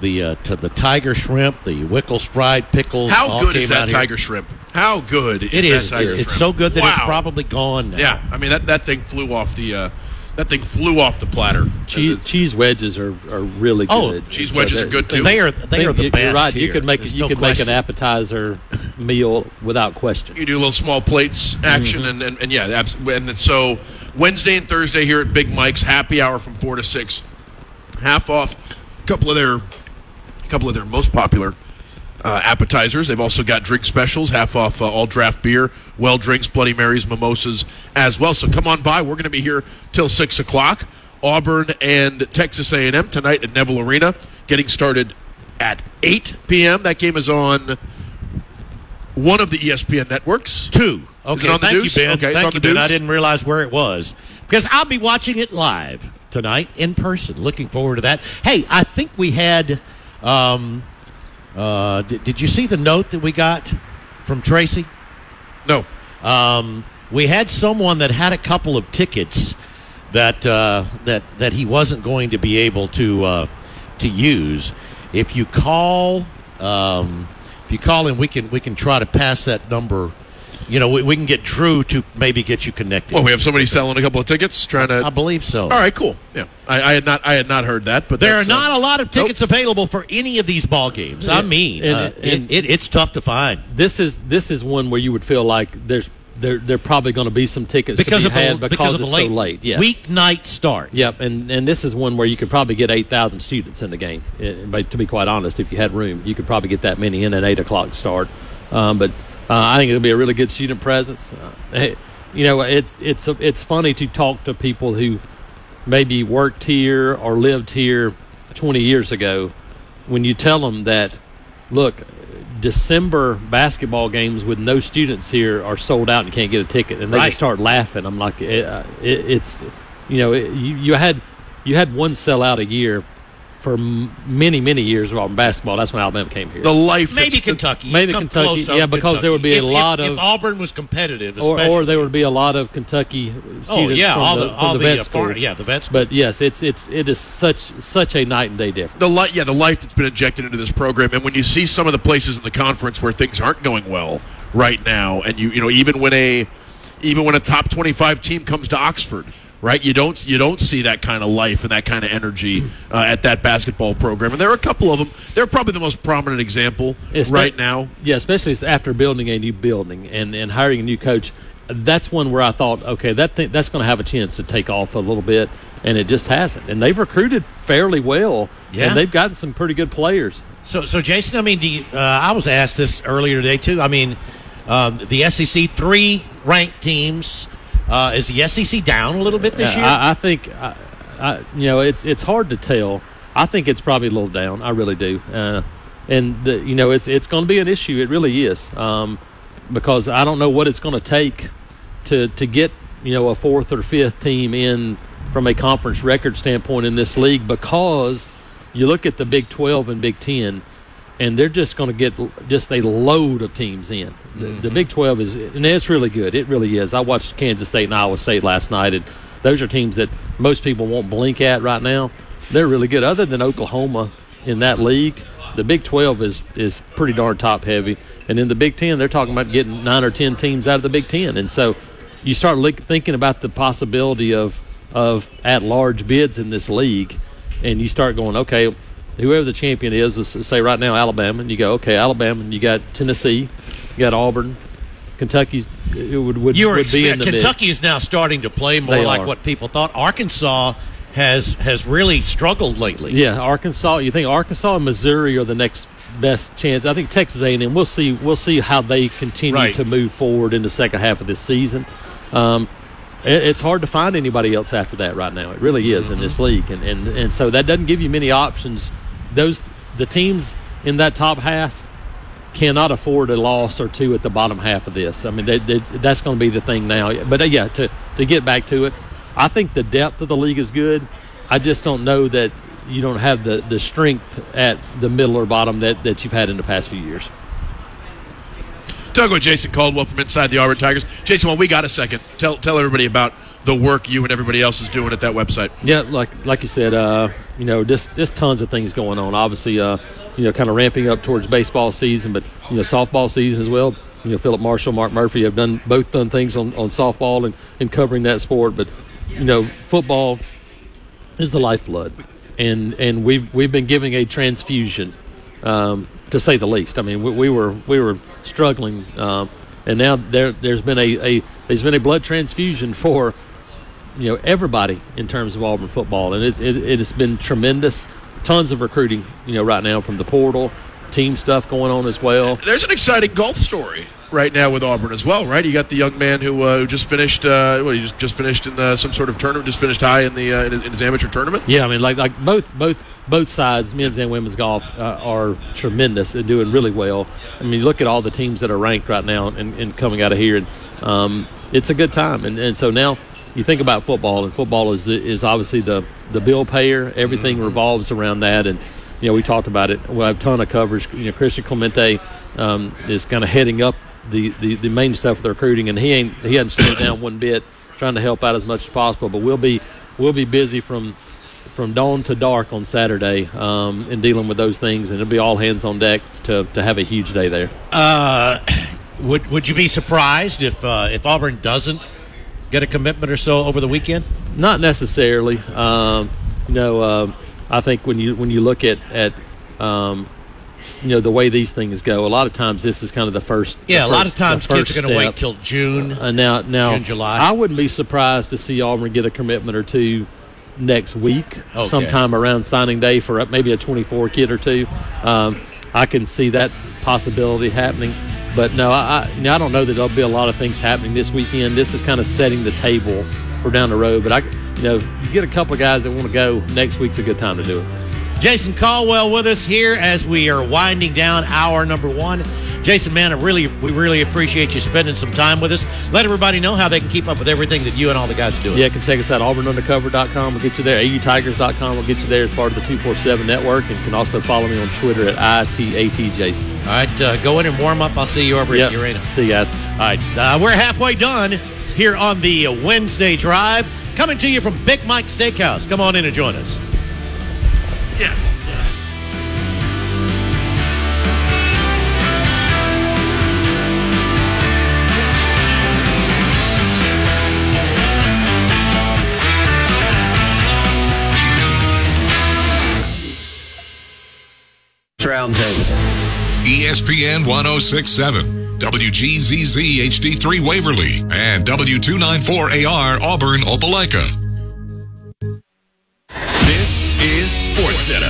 A: the uh, t- the tiger shrimp, the Wickles fried pickles.
B: How
A: all
B: good is that
A: out here.
B: tiger shrimp? How good is
A: It is.
B: that tiger
A: It- it's
B: shrimp?
A: so good that it's probably gone now.
B: Yeah, I mean that, that thing flew off the uh, that thing flew off the platter.
C: cheese, cheese wedges are, are really
A: Oh,
C: good.
B: cheese
C: So
B: wedges
C: they're-
B: good too.
A: They are they are the
C: you're
A: best.
C: right. You could make
A: There's
C: you
A: no
C: could make an appetizer meal without question.
B: You do little small plates action,
A: Mm-hmm.
B: and, and, and yeah, and then so Wednesday and Thursday here at Big Mike's happy hour from four to six, half off. A couple of their, a couple of their most popular uh, appetizers. They've also got drink specials, half off uh, all draft beer, well drinks, Bloody Marys, mimosas as well. So come on by. We're going to be here till six o'clock. Auburn and Texas A&M tonight at Neville Arena, getting started at 8 p.m. That game is on one of the ESPN networks.
A: Two. Okay,
B: on the
A: thank
B: Deuce?
A: you, Ben.
B: Okay, it's
A: thank
B: on
A: you,
B: the
A: Ben. I didn't realize where it was because I'll be watching it live tonight in person. Looking forward to that. Hey, I think we had. Um, uh, did, did you see the note that we got from Tracy?
B: No.
A: Um, we had someone that had a couple of tickets that uh, that that he wasn't going to be able to uh, to use. If you call, um, if you call in, we can we can try to pass that number. You know, we, we can get Drew to maybe get you connected.
B: Well, we have somebody selling a couple of tickets, trying to.
A: I believe so.
B: All right, cool. Yeah, I, I had not, I had not heard that, but
A: There are
B: that's, uh,
A: not a lot of tickets available for any of these ball games. I mean,
C: and-
A: uh,
C: and-
A: it, it, it's tough to find
C: This is this is one where you would feel like there's there there probably going to be some tickets
A: because
C: to
A: of
C: be had
A: the
C: because,
A: because of the
C: it's
A: late,
C: so late. Yes.
A: weeknight start.
C: Yep, and and this is one where you could probably get eight thousand students in the game. Uh, but to be quite honest, if you had room, you could probably get that many in at eight o'clock start. Um, but I think it'll be a really good student presence. Uh, you know, it's it's it's funny to talk to people who maybe worked here or lived here twenty years ago. When you tell them that, look, December basketball games with no students here are sold out and can't get a ticket, and they
A: Right.
C: just start laughing. I'm like, it, uh, it, it's you know, it, you, you had you had one sellout a year for many many years of Auburn basketball. That's when Alabama came here.
B: The life.
A: Maybe
B: that's-
A: Kentucky.
C: Maybe
A: Come
C: Kentucky,
A: close to
C: yeah, because there would be a lot
A: if,
C: of-
A: If Auburn was competitive,
C: or, or there would be a lot of Kentucky students
A: Oh yeah, all
C: the,
A: the,
C: from
A: all
C: the
A: the,
C: vet
A: uh,
C: school.
A: yeah, the vets.
C: But yes, it's it's it is such such a night and day difference.
B: the light, yeah, the life that's been injected into this program, and when you see some of the places in the conference where things aren't going well right now, and you you know even when a even when a top twenty five team comes to Oxford, right, you don't you don't see that kind of life and that kind of energy uh, at that basketball program, and there are a couple of them. They're probably the most prominent example
C: Espe-
B: right now.
C: Yeah, especially after building a new building and, and hiring a new coach. That's one where I thought, okay, that thing, that's going to have a chance to take off a little bit, and it just hasn't. And they've recruited fairly well,
A: Yeah.
C: and they've gotten some pretty good players.
A: So, so Jason, I mean, do you, uh, I was asked this earlier today too. I mean, um, the SEC three ranked teams. Uh, is the SEC down a little bit this
C: Yeah,
A: year?
C: I, I think, I, I, you know, it's it's hard to tell. I think it's probably a little down. I really do. Uh, and the, you know, it's it's going to be an issue. It really is, um, because I don't know what it's going to take to to get you know a fourth or fifth team in from a conference record standpoint in this league. Because you look at the Big Twelve and Big Ten, and they're just going to get just a load of teams in. The, the Big 12 is, and it's really good. It really is. I watched Kansas State and Iowa State last night, and those are teams that most people won't blink at right now. They're really good. Other than Oklahoma in that league, the Big 12 is is pretty darn top heavy. And in the Big 10, they're talking about getting nine or 10 teams out of the Big 10. And so you start look, thinking about the possibility of of at large bids in this league, and you start going, okay, whoever the champion is, say right now Alabama, and you go, okay, Alabama, and you got Tennessee, you got Auburn, Kentucky it would would,
A: you were
C: would be in the mix.
A: Kentucky is now starting to play more
C: They
A: like
C: are.
A: what people thought. Arkansas has has really struggled lately.
C: Yeah, Arkansas. You think Arkansas and Missouri are the next best chance? I think Texas A&M. We'll see. We'll see how they continue
A: Right.
C: to move forward in the second half of this season. Um, it, it's hard to find anybody else after that right now. It really is in this league, and, and and so that doesn't give you many options. Those the teams in that top half cannot afford a loss or two at the bottom half of this. I mean, they, they, that's going to be the thing now. But uh, yeah, to to get back to it, I think the depth of the league is good. I just don't know that you don't have the, the strength at the middle or bottom that, that you've had in the past few years.
B: Talking with Jason Caldwell from Inside the Auburn Tigers. Jason, well, we got a second. Tell tell everybody about the work you and everybody else is doing at that website.
C: Yeah, like like you said, uh, you know, just just tons of things going on. Obviously, uh, you know, kind of ramping up towards baseball season, but you know, softball season as well. You know, Philip Marshall, Mark Murphy have done both done things on, on softball and, and covering that sport. But you know, football is the lifeblood, and and we've we've been giving a transfusion, um, to say the least. I mean, we, we were we were struggling, um, and now there there's been a, a there's been a blood transfusion for you know everybody in terms of Auburn football, and it's, it, it has been tremendous. Tons of recruiting, you know, right now from the portal, team stuff going on as well.
B: There's an exciting golf story right now with Auburn as well, right? You got the young man who, uh, who just finished. Uh, what he just just finished in uh, some sort of tournament. Just finished high in the uh, in, his, in his amateur tournament.
C: Yeah, I mean, like like both both both sides, men's and women's golf, uh, are tremendous and doing really well. I mean, look at all the teams that are ranked right now and, and coming out of here, and um, it's a good time. And, and so now you think about football, and football is the, is obviously the the bill payer. Everything revolves around that, and you know we talked about it. We have a ton of coverage. You know, Christian Clemente um, is kind of heading up the, the, the main stuff with recruiting, and he ain't he hasn't slowed down one bit, trying to help out as much as possible. But we'll be we'll be busy from from dawn to dark on Saturday um, in dealing with those things, and it'll be all hands on deck to, to have a huge day there.
A: Uh, would would you be surprised if uh, if Auburn doesn't get a commitment or so over the weekend?
C: Not necessarily. Um, you know, um I think when you when you look at at um, you know the way these things go, a lot of times this is kind of the first. the
A: Yeah, a lot of times kids are going to wait till June.
C: Uh, now, now,
A: June, July.
C: I wouldn't be surprised to see Auburn get a commitment or two next week,
A: Okay.
C: sometime around signing day for maybe a 24 kid or two. Um, I can see that possibility happening, but no, I, I, now I don't know that there'll be a lot of things happening this weekend. This is kind of setting the table for down the road. But I, you know, you get a couple of guys that want to go next week's a good time to do it.
A: Jason Caldwell with us here as we are winding down hour number one. Jason, man, I really, we really appreciate you spending some time with us. Let everybody know how they can keep up with everything that you and all the guys are doing.
C: Yeah, you can check us out auburnundercover.com. We'll get you there. autigers.com will get you there as part of the 247 network. And you can also follow me on Twitter at ITATJason.
A: All right, uh, go in and warm up. I'll see you over
C: Yep.
A: at the arena.
C: See you guys.
A: All right, uh, we're halfway done here on the Wednesday drive. Coming to you from Big Mike Steakhouse. Come on in and join us.
B: Yeah.
F: Roundtable.
E: ESPN 1067, WGZZ HD3 Waverly, and W294AR Auburn Opelika.
F: This is Sports Center.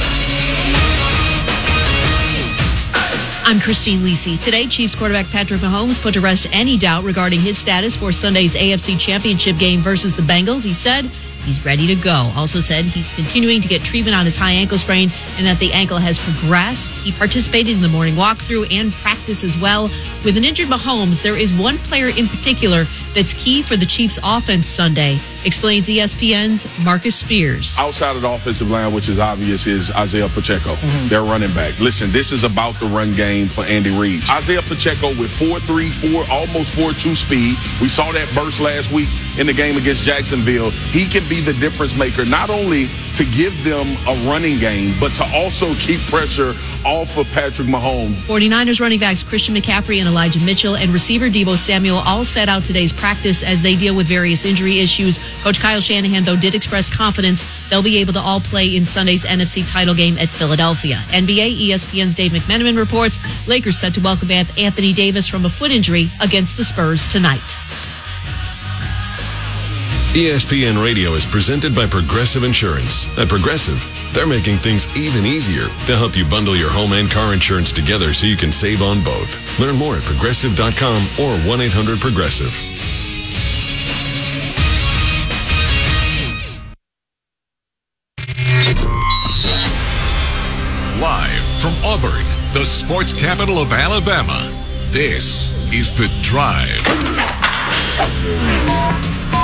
G: I'm Christine Lisi. Today, Chiefs quarterback Patrick Mahomes put to rest any doubt regarding his status for Sunday's AFC Championship game versus the Bengals. He said he's ready to go. Also said he's continuing to get treatment on his high ankle sprain and that the ankle has progressed. He participated in the morning walkthrough and practice as well. With an injured Mahomes, there is one player in particular that's key for the Chiefs offense Sunday, explains ESPN's Marcus Spears.
H: outside of the offensive line, which is obvious, is Isaiah Pacheco, their running back. Listen, this is about the run game for Andy Reid. Isaiah Pacheco with 4-3, 4, almost 4-2 speed. We saw that burst last week in the game against Jacksonville. He can be the difference maker, not only to give them a running game, but to also keep pressure off of Patrick Mahomes.
G: 49ers running backs Christian McCaffrey and Elijah Mitchell and receiver Deebo Samuel all set out today's practice as they deal with various injury issues. Coach Kyle Shanahan, though, did express confidence they'll be able to all play in Sunday's NFC title game at Philadelphia. NBA ESPN's Dave McMenamin reports Lakers set to welcome Anthony Davis from a foot injury against the Spurs tonight.
I: ESPN Radio is presented by Progressive Insurance. At Progressive, they're making things even easier to help you bundle your home and car insurance together so you can save on both. Learn more at progressive.com or 1 800 Progressive.
E: Live from Auburn, the sports capital of Alabama. This is The Drive.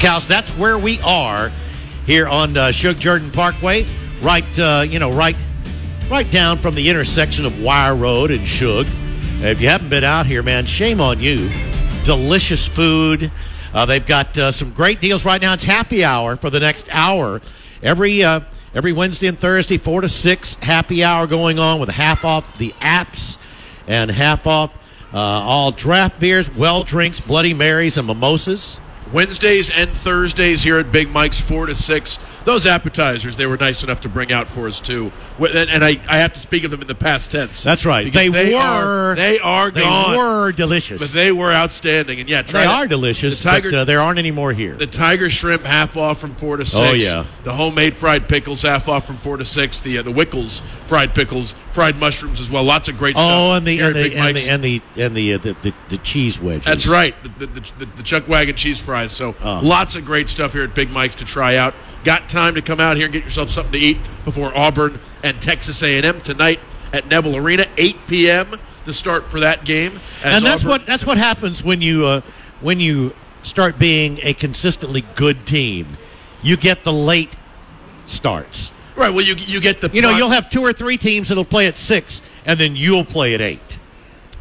A: Cows, that's where we are here on uh, Shug Jordan Parkway, right, uh, you know, right, right down from the intersection of Wire Road and Shug. If you haven't been out here, man, shame on you. Delicious food. Uh, they've got uh, some great deals right now. It's happy hour for the next hour. Every uh, every Wednesday and Thursday, four to six, happy hour going on with half off the apps and half off uh, all draft beers, well drinks, Bloody Marys, and mimosas.
B: Wednesdays and Thursdays here at Big Mike's, 4 to 6. Those appetizers, they were nice enough to bring out for us, too. And, and I, I have to speak of them in the past tense.
A: That's right.
B: Because
A: They, were.
B: Are, they are
A: They
B: gone.
A: were delicious.
B: But they were outstanding. And yeah,
A: They
B: to-
A: are delicious,
B: The Tiger,
A: but uh, there aren't any more here.
B: the Tiger shrimp half off from 4 to 6.
A: Oh, yeah.
B: The homemade fried pickles half off from 4 to 6. The, uh, the Wickles fried pickles, fried mushrooms as well. Lots of great stuff.
A: oh, and the and the, and the and the and the, uh, the, the the cheese wedges.
B: That's right, the, the, the, the Chuck Wagon cheese fries. So
A: Oh.
B: lots of great stuff here at Big Mike's to try out. Got time to come out here and get yourself something to eat before Auburn and Texas A&M tonight at Neville Arena, 8 p.m. The start for that game.
A: And that's
B: Auburn-
A: what that's what happens when you uh, when you start being a consistently good team. You get the late starts.
B: right. Well, you you get the
A: You know, you'll have two or three teams that'll play at six, and then you'll play at eight.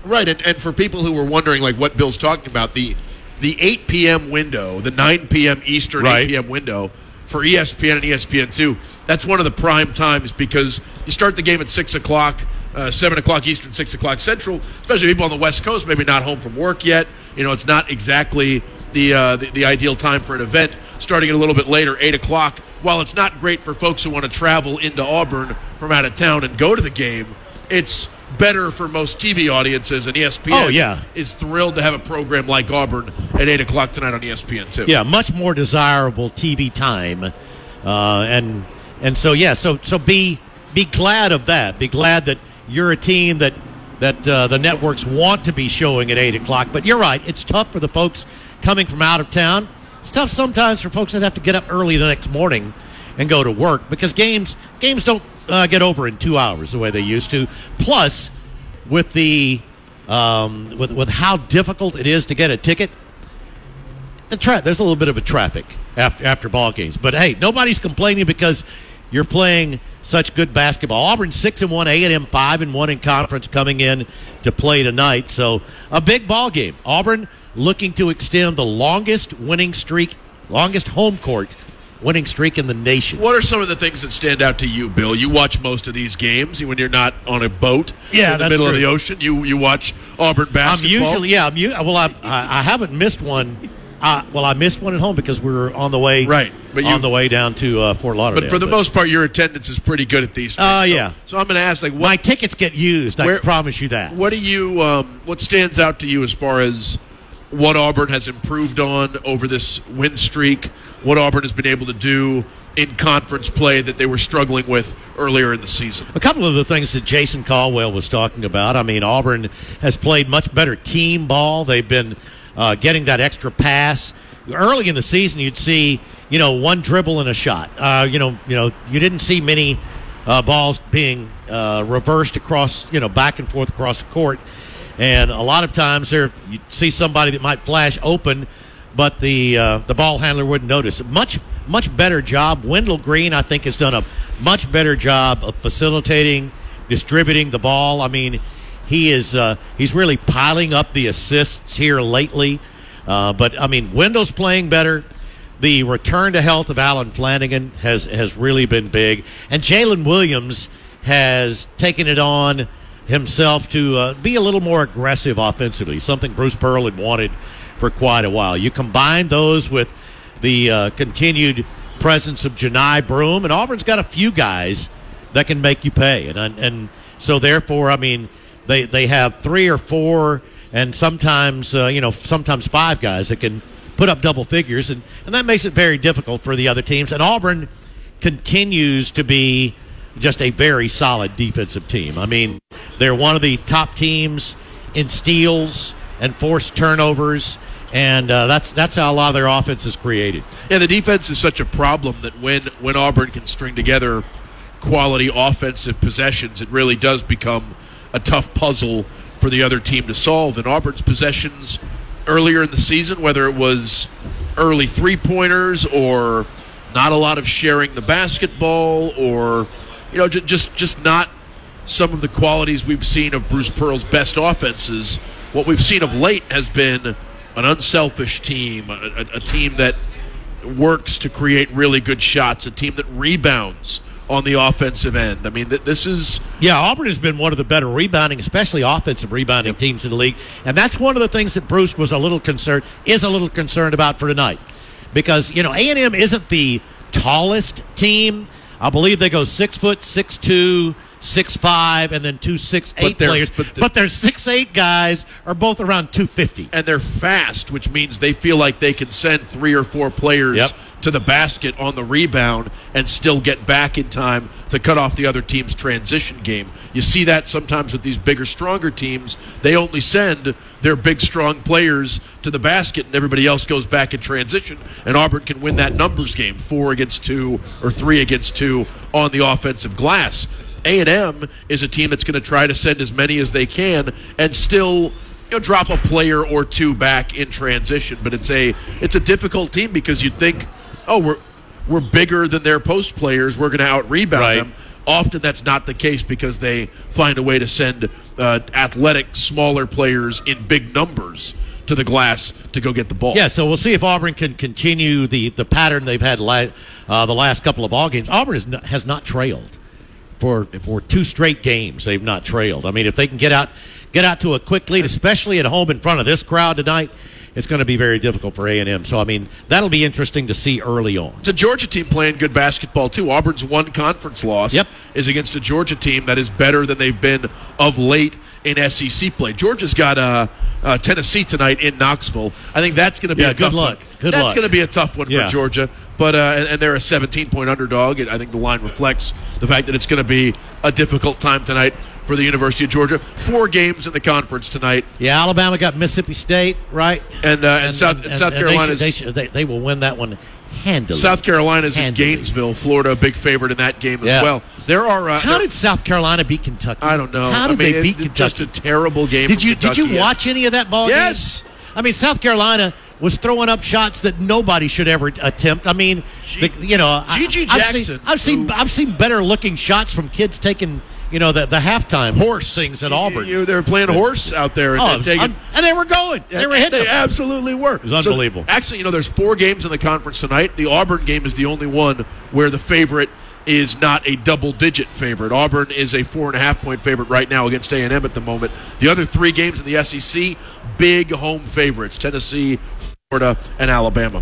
B: Right, and, and for people who were wondering, like what Bill's talking about, the the 8 p.m. window, the 9 p.m. Eastern,
A: Right.
B: 8 p.m. window for ESPN and ESPN2, that's one of the prime times because you start the game at 6 o'clock. uh, seven o'clock Eastern, six o'clock Central. Especially people on the West Coast, maybe not home from work yet. You know, it's not exactly the uh, the, the ideal time for an event. Starting at a little bit later, eight o'clock. While it's not great for folks who want to travel into Auburn from out of town and go to the game, it's better for most TV audiences. And ESPN
A: Oh, yeah.
B: is thrilled to have a program like Auburn at eight o'clock tonight on ESPN too.
A: Yeah, much more desirable TV time, uh, and and so yeah, so so be be glad of that. Be glad that you're a team that that uh, the networks want to be showing at eight o'clock. But you're right; it's tough for the folks coming from out of town. It's tough sometimes for folks that have to get up early the next morning and go to work because games games don't uh, get over in two hours the way they used to. Plus, with the um, with with how difficult it is to get a ticket, tra- there's a little bit of a traffic after after ball games. But hey, nobody's complaining because you're playing such good basketball. Auburn six and one, A and M five and one in conference coming in to play tonight. So a big ball game. Auburn looking to extend the longest winning streak, longest home court winning streak in the nation.
B: What are some of the things that stand out to you, Bill? You watch most of these games when you're not on a boat
A: Yeah,
B: in the
A: that's
B: middle of the ocean. You you watch Auburn basketball.
A: I'm usually yeah. I'm u- well. I, I I haven't missed one. Uh, well, I missed one at home because we were on the way
B: Right, but you-
A: on the way down to uh, Fort Lauderdale.
B: but for the most part, your attendance is pretty good at these things.
A: Uh,
B: So-
A: yeah.
B: So I'm going to ask, like, what
A: my tickets get used. I
B: Where-
A: promise you that.
B: What do you? Um, what stands out to you as far as what Auburn has improved on over this win streak? What Auburn has been able to do in conference play that they were struggling with earlier in the season?
A: A couple of the things that Jason Caldwell was talking about. I mean, Auburn has played much better team ball. They've been uh, getting that extra pass early in the season. You'd see, you know, one dribble and a shot. Uh, you know, you know, you didn't see many uh, balls being uh, reversed across, you know, back and forth across the court. And a lot of times there, you see somebody that might flash open, but the uh, the ball handler wouldn't notice. Much much better job. Wendell Green, I think, has done a much better job of facilitating, distributing the ball. I mean, he is uh, he's really piling up the assists here lately. Uh, but I mean, Wendell's playing better. The return to health of Allen Flanigan has has really been big, and Jaylin Williams has taken it on himself to uh, be a little more aggressive offensively, something Bruce Pearl had wanted for quite a while. You combine those with the uh, continued presence of Johni Broome, and Auburn's got a few guys that can make you pay, and and so therefore, I mean, they they have three or four, and sometimes uh, you know sometimes five guys that can put up double figures, and and that makes it very difficult for the other teams. And Auburn continues to be just a very solid defensive team. I mean, they're one of the top teams in steals and forced turnovers, and uh, that's that's how a lot of their offense is created.
B: Yeah, the defense is such a problem that when when Auburn can string together quality offensive possessions, it really does become a tough puzzle for the other team to solve. And Auburn's possessions earlier in the season, whether it was early three pointers or not a lot of sharing the basketball or you know just just not some of the qualities we've seen of Bruce Pearl's best offenses. What we've seen of late has been an unselfish team, a, a, a team that works to create really good shots, a team that rebounds on the offensive end. I mean, th- this is
A: Yeah, Auburn has been one of the better rebounding, especially offensive rebounding teams in the league, and that's one of the things that Bruce was a little concerned is a little concerned about for tonight, because you know A and M isn't the tallest team. I believe they go six foot, six two, six five, and then two six eight
B: they're-
A: players.
B: but
A: But, their six eight guys are both around two fifty.
B: and they're fast, which means they feel like they can send three or four players
A: Yep.
B: to the basket on the rebound and still get back in time to cut off the other team's transition game. You see that sometimes with these bigger, stronger teams. They only send their big, strong players to the basket, and everybody else goes back in transition. And Auburn can win that numbers game, four against two or three against two on the offensive glass. A&M is a team that's going to try to send as many as they can and still you know drop a player or two back in transition. But it's a it's a difficult team because you'd think oh we're we're bigger than their post players. We're going to out rebound
A: Right.
B: them. Often that's not the case because they find a way to send uh, athletic smaller players in big numbers to the glass to go get the ball.
A: Yeah, so we'll see if Auburn can continue the, the pattern they've had la- uh, the last couple of ball games. Auburn has not, has not trailed for for two straight games they've not trailed. I mean, if they can get out get out to a quick lead, especially at home in front of this crowd tonight, it's going to be very difficult for A and M. So I mean, that'll be interesting to see early on.
B: It's a Georgia team playing good basketball too. Auburn's one conference loss
A: Yep.
B: is against a Georgia team that is better than they've been of late in SEC play. Georgia's got uh, uh, Tennessee tonight in Knoxville. I think that's going to be
A: Yeah,
B: a
A: good
B: tough
A: luck.
B: one.
A: Good
B: that's going to be a tough one
A: Yeah.
B: for Georgia. But uh, and, and they're a 17 point underdog. And I think the line reflects the fact that it's going to be a difficult time tonight for the University of Georgia. Four games in the conference tonight,
A: Yeah, Alabama got Mississippi State right,
B: and uh, and, South and, South
A: they
B: Carolina's
A: they, they, they will win that one handily.
B: South Carolina's in Gainesville, Florida, a big favorite in that game as
A: Yeah.
B: well. There are uh,
A: How did South Carolina beat Kentucky?
B: I don't know.
A: How
B: I
A: did
B: mean,
A: they beat
B: it- Just a terrible game.
A: Did you did you
B: Kentucky.
A: watch any of that ball game?
B: Yes.
A: I mean, South Carolina was throwing up shots that nobody should ever attempt. I mean, the, you know, I-
B: GG
A: I've
B: Jackson,
A: seen, I've seen I've seen better looking shots from kids taking you know the the halftime
B: horse
A: things at Auburn.
B: You, they were playing horse out there and,
A: oh, was
B: taking.
A: and they were going. They were hitting.
B: They
A: them.
B: absolutely were. It
A: was unbelievable.
B: actually, you know, there's four games in the conference tonight. The Auburn game is the only one where the favorite is not a double-digit favorite. Auburn is a four and a half point favorite right now against A and M at the moment. The other three games in the SEC, big home favorites: Tennessee, Florida, and Alabama.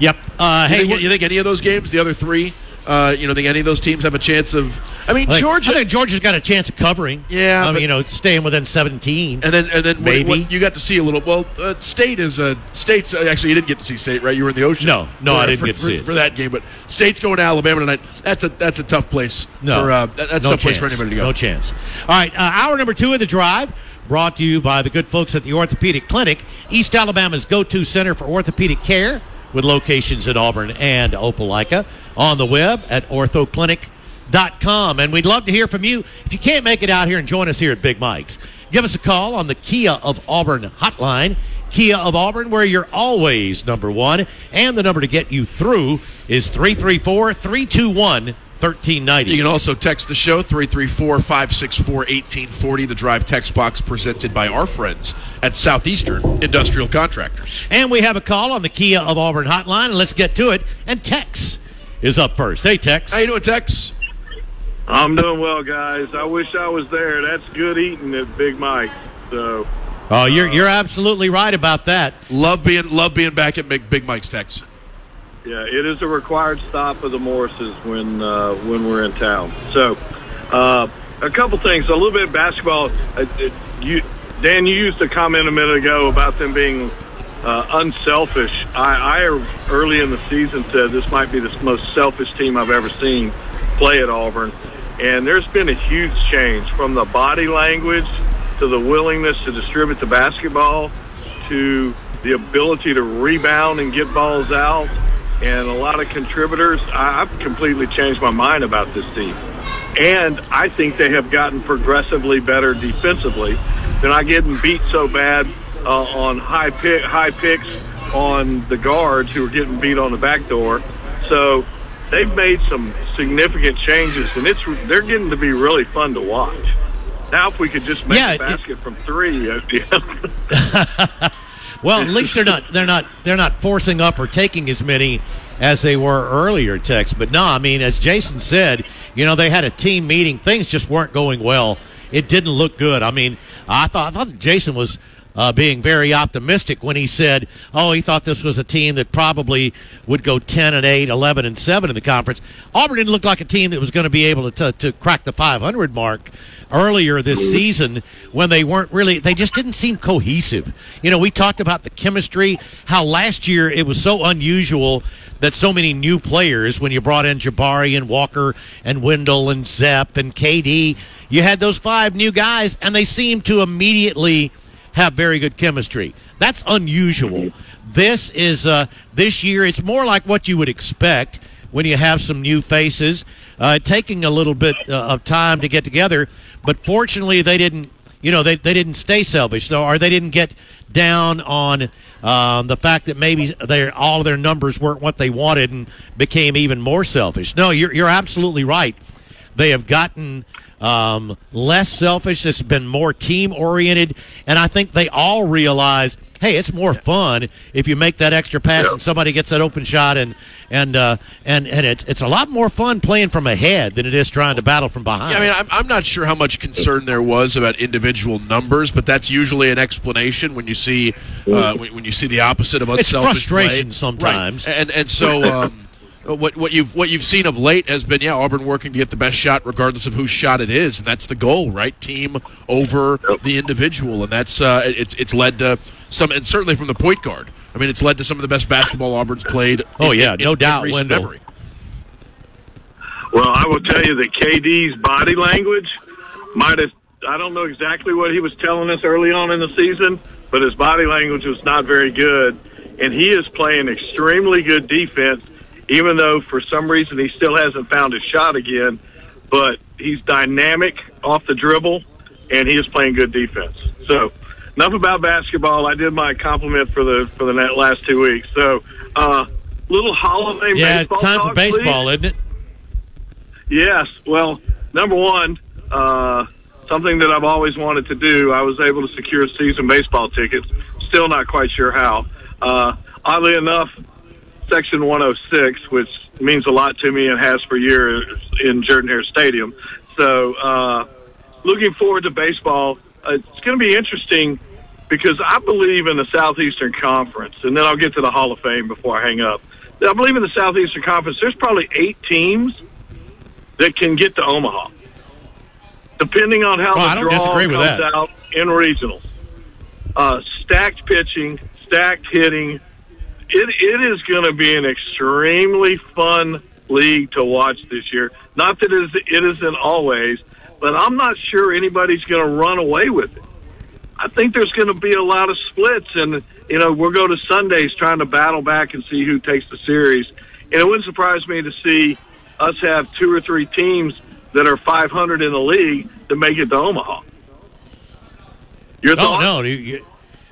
A: Yep. Uh,
B: You
A: hey,
B: think, you think any of those games, the other three, uh, you know, think any of those teams have a chance of? I mean,
A: I think-
B: Georgia.
A: I think Georgia's got a chance of covering.
B: Yeah,
A: mean,
B: but-
A: you know, staying within 17.
B: And then, and then,
A: Maybe.
B: what, you got to see a little. Well, uh, State is a State's uh, actually you didn't get to see State, right? You were in the ocean.
A: No, no,
B: for,
A: I didn't
B: for,
A: get to
B: for,
A: see it.
B: for that game. But State's going to Alabama tonight. That's a that's a tough place.
A: No,
B: for, uh, that- that's
A: no
B: a tough place for anybody to go.
A: No chance. All right, uh, hour number two of the drive brought to you by the good folks at the Orthopedic Clinic, East Alabama's go-to center for orthopedic care, with locations in Auburn and Opelika. On the web at orthoclinic.com, and we'd love to hear from you. If you can't make it out here and join us here at Big Mike's, give us a call on the Kia of Auburn hotline. Kia of Auburn, where you're always number one. And the number to get you through is 334 321 1390.
B: You can also text the show 334-564-1840, the drive text box presented by our friends at Southeastern Industrial Contractors.
A: And we have a call on the Kia of Auburn hotline, and let's get to it. And Tex is up first. Hey, Tex.
B: How you doing, Tex?
J: I'm doing well, guys. I wish I was there. That's good eating at Big Mike. So
A: Oh, you're you're absolutely right about that.
B: Love being love being back at Big, Big Mike's, Tex.
J: yeah, it is a required stop of the Morrises when uh, when we're in town. So uh, a couple things. A little bit of basketball. Uh, uh, you, Dan, you used a comment a minute ago about them being uh, unselfish. I, I early in the season said this might be the most selfish team I've ever seen play at Auburn, and there's been a huge change from the body language to the willingness to distribute the basketball to the ability to rebound and get balls out and a lot of contributors. I've completely changed my mind about this team. And I think they have gotten progressively better defensively. They're not getting beat so bad uh, on high pick, high picks on the guards who are getting beat on the back door. So they've made some significant changes, and it's they're getting to be really fun to watch. Now, if we could just make
A: Yeah,
J: a
A: it-
J: basket from three,
A: Well, at least they're not they're not they're not forcing up or taking as many as they were earlier, Tex. But no, I mean, as Jason said, you know, they had a team meeting. Things just weren't going well. It didn't look good. I mean, I thought I thought Jason was uh, being very optimistic when he said, "Oh, he thought this was a team that probably would go 10 and 8, 11 and 7 in the conference." Auburn didn't look like a team that was going to be able to, to to crack the 500 mark earlier this season when they weren't really they just didn't seem cohesive. You know, we talked about the chemistry, how last year it was so unusual that so many new players when you brought in Jabari and Walker and Wendell and Zep and KD, you had those five new guys and they seemed to immediately have very good chemistry. That's unusual. This is uh, this year. It's more like what you would expect when you have some new faces, uh, taking a little bit uh, of time to get together. But fortunately, they didn't. You know, they, they didn't stay selfish, though, or they didn't get down on um, the fact that maybe their all of their numbers weren't what they wanted and became even more selfish. No, you're you're absolutely right. They have gotten um, less selfish. It's been more team oriented, and I think they all realize hey, it's more fun if you make that extra pass
J: Yeah.
A: and somebody gets that open shot, and and uh, and and it's it's a lot more fun playing from ahead than it is trying to battle from behind.
B: Yeah, I mean, I'm, I'm not sure how much concern there was about individual numbers, but that's usually an explanation when you see uh, when, when you see the opposite of unselfish It's
A: frustration
B: play.
A: sometimes.
B: Right. and and so. Um, What, what you've what you've seen of late has been yeah Auburn working to get the best shot regardless of whose shot it is and that's the goal right team over the individual and that's uh, it's it's led to some and certainly from the point guard I mean it's led to some of the best basketball Auburn's played
A: Oh,
B: in-
A: yeah,
B: in-
A: no
B: in
A: doubt,
B: recent
A: Wendell.
B: memory.
J: Well, I will tell you that KD's body language might have. I don't know exactly what he was telling us early on in the season, but his body language was not very good. And he is playing extremely good defense, even though for some reason he still hasn't found his shot again. But he's dynamic off the dribble, and he is playing good defense. So, enough about basketball. I did my compliment for the for the last two weeks. So, uh, little holiday
A: yeah,
J: baseball
A: time for
J: talk, please.
A: baseball, isn't it?
J: Yes. Well, number one, uh, something that I've always wanted to do. I was able to secure season baseball tickets. Still not quite sure how. Uh, oddly enough, Section 106, which means a lot to me and has for years in Jordan Hare Stadium. So, uh, looking forward to baseball. Uh, it's going to be interesting because I believe in the Southeastern Conference, and then I'll get to the Hall of Fame before I hang up. I believe in the Southeastern Conference. There's probably eight teams that can get to Omaha, depending on how
A: Well, I
J: the
A: don't
J: draw
A: disagree with
J: comes
A: that.
J: out in regionals. Uh, stacked pitching, stacked hitting. It, it is going to be an extremely fun league to watch this year. Not that it, is, it isn't always, but I'm not sure anybody's going to run away with it. I think there's going to be a lot of splits, and you know we'll go to Sundays trying to battle back and see who takes the series. And it wouldn't surprise me to see us have two or three teams that are 500 in the league to make it to Omaha. Your
A: Oh
J: thoughts?
A: no, you, you,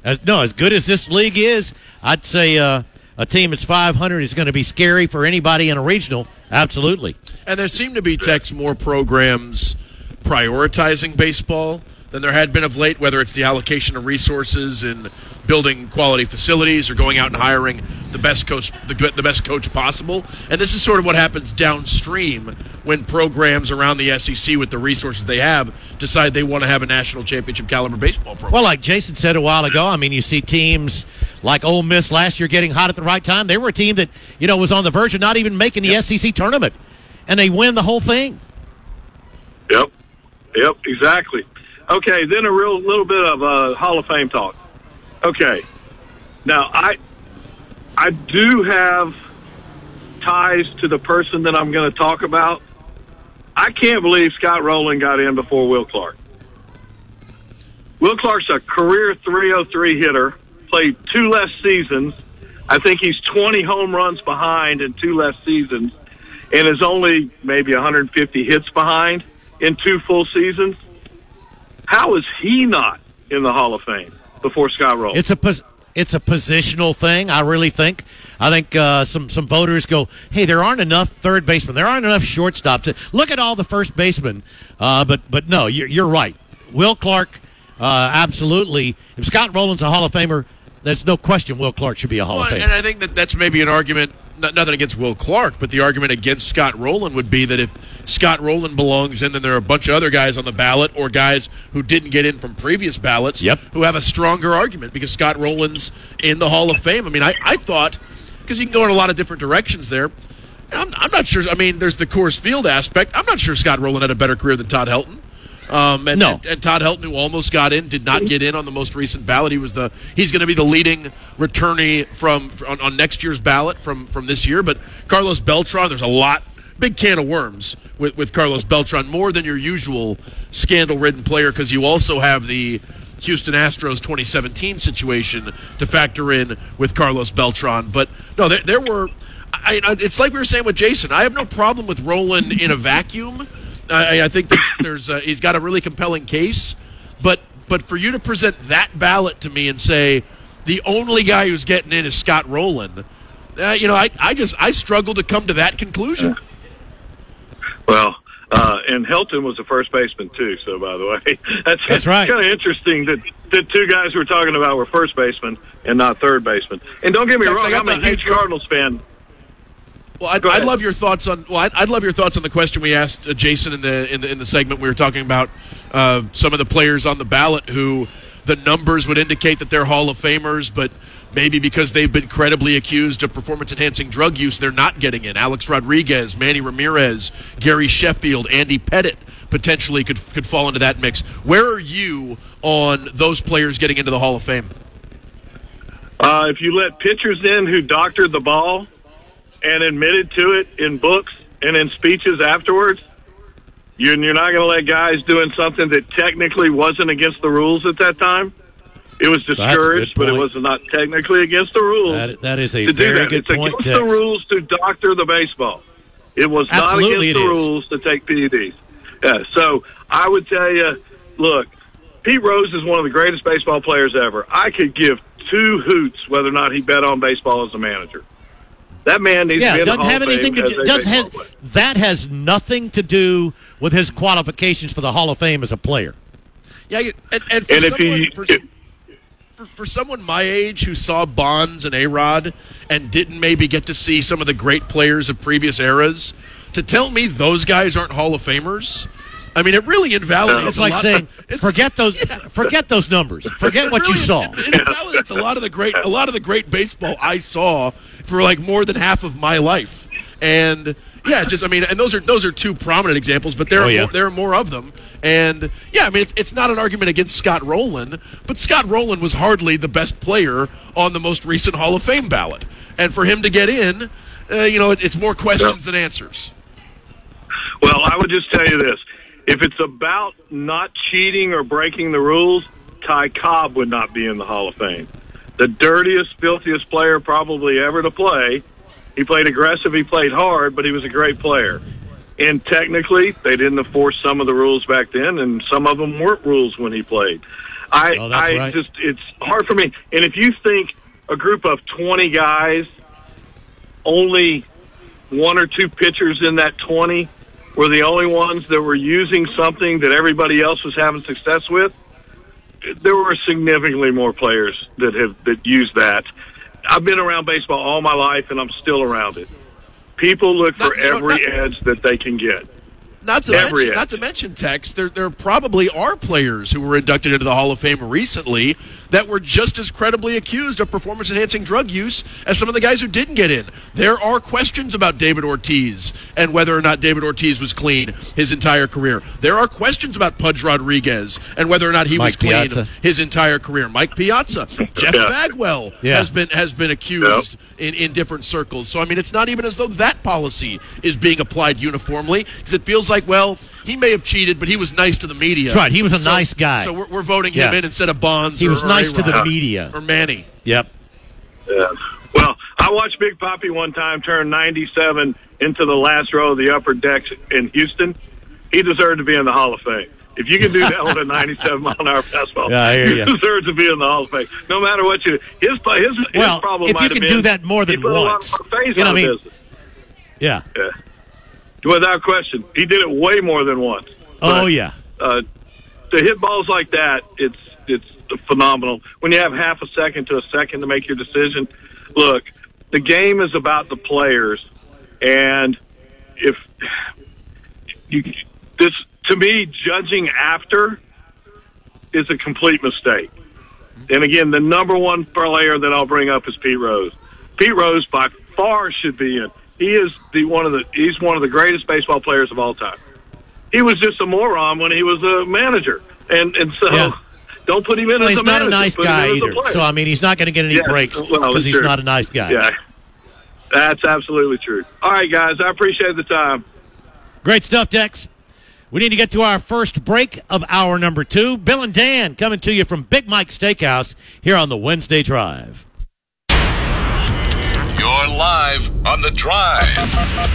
A: as no as good as this league is, I'd say uh, a team that's 500 is going to be scary for anybody in a regional. Absolutely.
B: And there seem to be Tex more programs prioritizing baseball than there had been of late, whether it's the allocation of resources and building quality facilities or going out and hiring the best coach the, the best coach possible. And this is sort of what happens downstream when programs around the SEC with the resources they have decide they want to have a national championship caliber baseball program.
A: Well, like Jason said a while ago, I mean, you see teams like Ole Miss last year getting hot at the right time. They were a team that you know was on the verge of not even making the SEC tournament, and they win the whole thing.
J: Yep. Yep, exactly. Okay, then a real little bit of uh, Hall of Fame talk. Okay. Now, I I do have ties to the person that I'm going to talk about. I can't believe Scott Rolen got in before Will Clark. Will Clark's a career 303 hitter, played two less seasons. I think he's 20 home runs behind in two less seasons, and is only maybe 150 hits behind in two full seasons. How is he not in the Hall of Fame before Scott Rolen?
A: It's a pos- it's a positional thing. I really think. I think uh, some some voters go, hey, there aren't enough third basemen. There aren't enough shortstops. Look at all the first basemen. Uh, but but no, you're, you're right. Will Clark, uh, absolutely. If Scott Rolen's a Hall of Famer, there's no question Will Clark should be a Hall of Famer.
B: and I think that that's maybe an argument, not, nothing against Will Clark, but the argument against Scott Rolen would be that if Scott Rolen belongs in, then there are a bunch of other guys on the ballot or guys who didn't get in from previous ballots
A: Yep.
B: who have a stronger argument because Scott Rolen's in the Hall of Fame. I mean, I, I thought, because you can go in a lot of different directions there. I'm, I'm not sure. I mean, there's the Coors Field aspect. I'm not sure Scott Rolen had a better career than Todd Helton. Um, and,
A: No.
B: and, Todd Helton, who almost got in, did not get in on the most recent ballot. He was the he's going to be the leading returnee from on, on next year's ballot from from this year. But Carlos Beltran, there's a lot big can of worms with with Carlos Beltran, more than your usual scandal-ridden player because you also have the Houston Astros 2017 situation to factor in with Carlos Beltran. But no, there, there were. I, I, it's like we were saying with Jason. I have no problem with Rolen in a vacuum. I, I think there's uh, he's got a really compelling case, but but for you to present that ballot to me and say the only guy who's getting in is Scott Rolen, uh, you know, I, I just I struggle to come to that conclusion.
J: Well, Uh, and Helton was a first baseman too. So by the way, that's
A: That's right.
J: Kind of interesting that the two guys we're talking about were first basemen and not third basemen. And don't get me wrong, I'm a huge Cardinals fan.
B: Well, I'd, I'd love your thoughts on. Well, I'd, I'd love your thoughts on the question we asked uh, Jason in the in the in the segment. We were talking about uh, some of the players on the ballot who the numbers would indicate that they're Hall of Famers, but maybe because they've been credibly accused of performance enhancing drug use, they're not getting in. Alex Rodriguez, Manny Ramirez, Gary Sheffield, Andy Pettitte potentially could could fall into that mix. Where are you on those players getting into the Hall of Fame?
J: Uh, if you let pitchers in who doctored the ball and admitted to it in books and in speeches afterwards, you, you're not going to let guys doing something that technically wasn't against the rules at that time. It was discouraged, but it was not technically against the rules.
A: That, that is a
J: to do
A: very
J: that.
A: good
J: it's
A: point,
J: against
A: Tex.
J: the rules to doctor the baseball. It was
A: Absolutely
J: not against the
A: is.
J: rules to take PEDs. Yeah, so I would tell you, look, Pete Rose is one of the greatest baseball players ever. I could give two hoots whether or not he bet on baseball as a manager. That man needs
A: Yeah,
J: to be in the
A: doesn't
J: Hall
A: have
J: of
A: anything
J: Fame
A: to do. Does has,
J: baseball
A: that has nothing to do with his qualifications for the Hall of Fame as a player.
B: Yeah, you- and, and for
J: And if
B: someone,
J: he-
B: for, for, for someone my age who saw Bonds and A Rod and didn't maybe get to see some of the great players of previous eras, to tell me those guys aren't Hall of Famers, I mean, it really invalidates.
A: It's
B: a
A: like
B: lot-
A: saying,
B: it's-
A: forget those, forget those numbers, forget what you saw.
B: It, it invalidates a lot of the great, a lot of the great baseball I saw for like more than half of my life, and yeah, just I mean, and those are those are two prominent examples, but there
A: Oh,
B: are
A: yeah.
B: more, there are more of them, and yeah, I mean, it's it's not an argument against Scott Rolen, but Scott Rolen was hardly the best player on the most recent Hall of Fame ballot, and for him to get in, uh, you know, it, it's more questions than answers.
J: Well, I would just tell you this. If it's about not cheating or breaking the rules, Ty Cobb would not be in the Hall of Fame. The dirtiest, filthiest player probably ever to play. He played aggressive, he played hard, but he was a great player. And technically, they didn't enforce some of the rules back then, and some of them weren't rules when he played. I,
A: Oh,
J: I
A: right.
J: just, it's hard for me. And if you think a group of 20 guys, only one or two pitchers in that 20 were the only ones that were using something that everybody else was having success with. There were significantly more players that have that use that. I've been around baseball all my life, and I'm still around it. People look for
B: Not-
J: every
B: not-
J: edge that they can get.
B: Not to
J: Every
B: mention,
J: edge.
B: not to mention, Tex. There, there probably are players who were inducted into the Hall of Fame recently that were just as credibly accused of performance-enhancing drug use as some of the guys who didn't get in. There are questions about David Ortiz and whether or not David Ortiz was clean his entire career. There are questions about Pudge Rodriguez and whether or not he was clean
A: Piazza.
B: his entire career. Mike Piazza, Jeff
J: Yeah.
B: Bagwell
A: Yeah.
B: has been has been accused in, in different circles. So I mean, it's not even as though that policy is being applied uniformly because it feels like well, he may have cheated, but he was nice to the media.
A: That's right. He was a
B: So-
A: nice guy.
B: So we're, we're voting him
A: Yeah.
B: in instead of Bonds.
A: He
B: or-
A: was
B: or
A: nice to the media.
B: or Manny.
A: Yep.
J: Yeah. Well, I watched Big Poppy one time turn 97 into the last row of the upper decks in Houston. He deserved to be in the Hall of Fame. If you can do that with a 97 mile an hour fastball,
A: Yeah, I hear
J: you
A: ya.
J: deserve to be in the Hall of Fame. No matter what you his his his
A: Well,
J: problem
A: if
J: might
A: you
J: have
A: can
J: been
A: do that more than
J: put
A: once, you know what I mean?
J: business.
A: Yeah.
J: Yeah. Without question, he did it way more than once.
A: Oh
J: But,
A: yeah.
J: uh, to hit balls like that, it's it's phenomenal. When you have half a second to a second to make your decision, look, the game is about the players, and if you this to me, judging after is a complete mistake. And again, the number one player that I'll bring up is Pete Rose. Pete Rose by far should be in. He is the one of the he's one of the greatest baseball players of all time. He was just a moron when he was a manager, and and so
A: Yeah.
J: don't put him in
A: Well,
J: as
A: he's
J: a
A: not
J: manager.
A: a nice
J: Put him in
A: guy either. So I mean, he's not going to get any
J: Yeah,
A: breaks
J: well,
A: because he's
J: sure.
A: not a nice guy.
J: Yeah, that's absolutely true. All right, guys, I appreciate the time.
A: Great stuff, Dex. We need to get to our first break of hour number two. Bill and Dan coming to you from Big Mike Steakhouse here on the Wednesday Drive.
E: You're live on The Drive.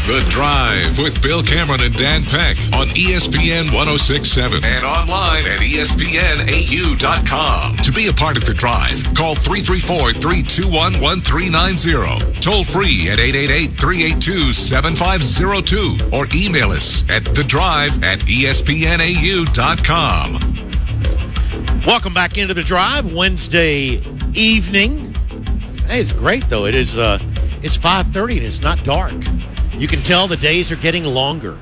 E: The Drive with Bill Cameron and Dan Peck on ESPN 1067 and online at ESPNAU.com. To be a part of The Drive, call 334 321 1390. Toll free at 888 382 7502 or email us at The Drive at ESPNAU.com.
A: Welcome back into the drive Wednesday evening. Hey, it's great though. It is uh it's 5:30 and it's not dark. You can tell the days are getting longer.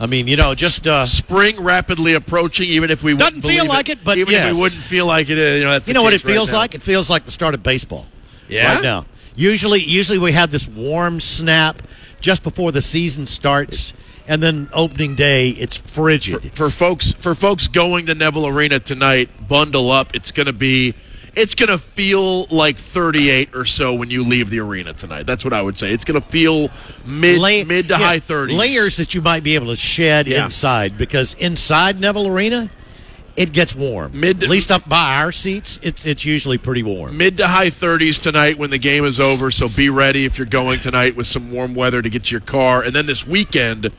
A: I mean, you know, just uh
B: Spring rapidly approaching, even if we
A: Doesn't
B: wouldn't
A: feel like it, but
B: even if we wouldn't feel like it, uh, you know, that's
A: you know what it
B: case right
A: feels like? It feels like the start of baseball.
B: Yeah?
A: Right now. Usually usually we have this warm snap just before the season starts and then opening day it's frigid.
B: for folks for folks going to Neville Arena tonight, bundle up. It's going to be it's going to feel like 38 or so when you leave the arena tonight. That's what I would say. It's going to feel mid
A: La-
B: mid to
A: yeah,
B: high 30s.
A: Layers that you might be able to shed
B: Yeah.
A: inside because inside Neville Arena, it gets warm.
B: Mid-
A: At least up by our seats, it's it's usually pretty warm.
B: Mid to high 30s tonight when the game is over. So be ready if you're going tonight with some warm weather to get to your car. And then this weekend,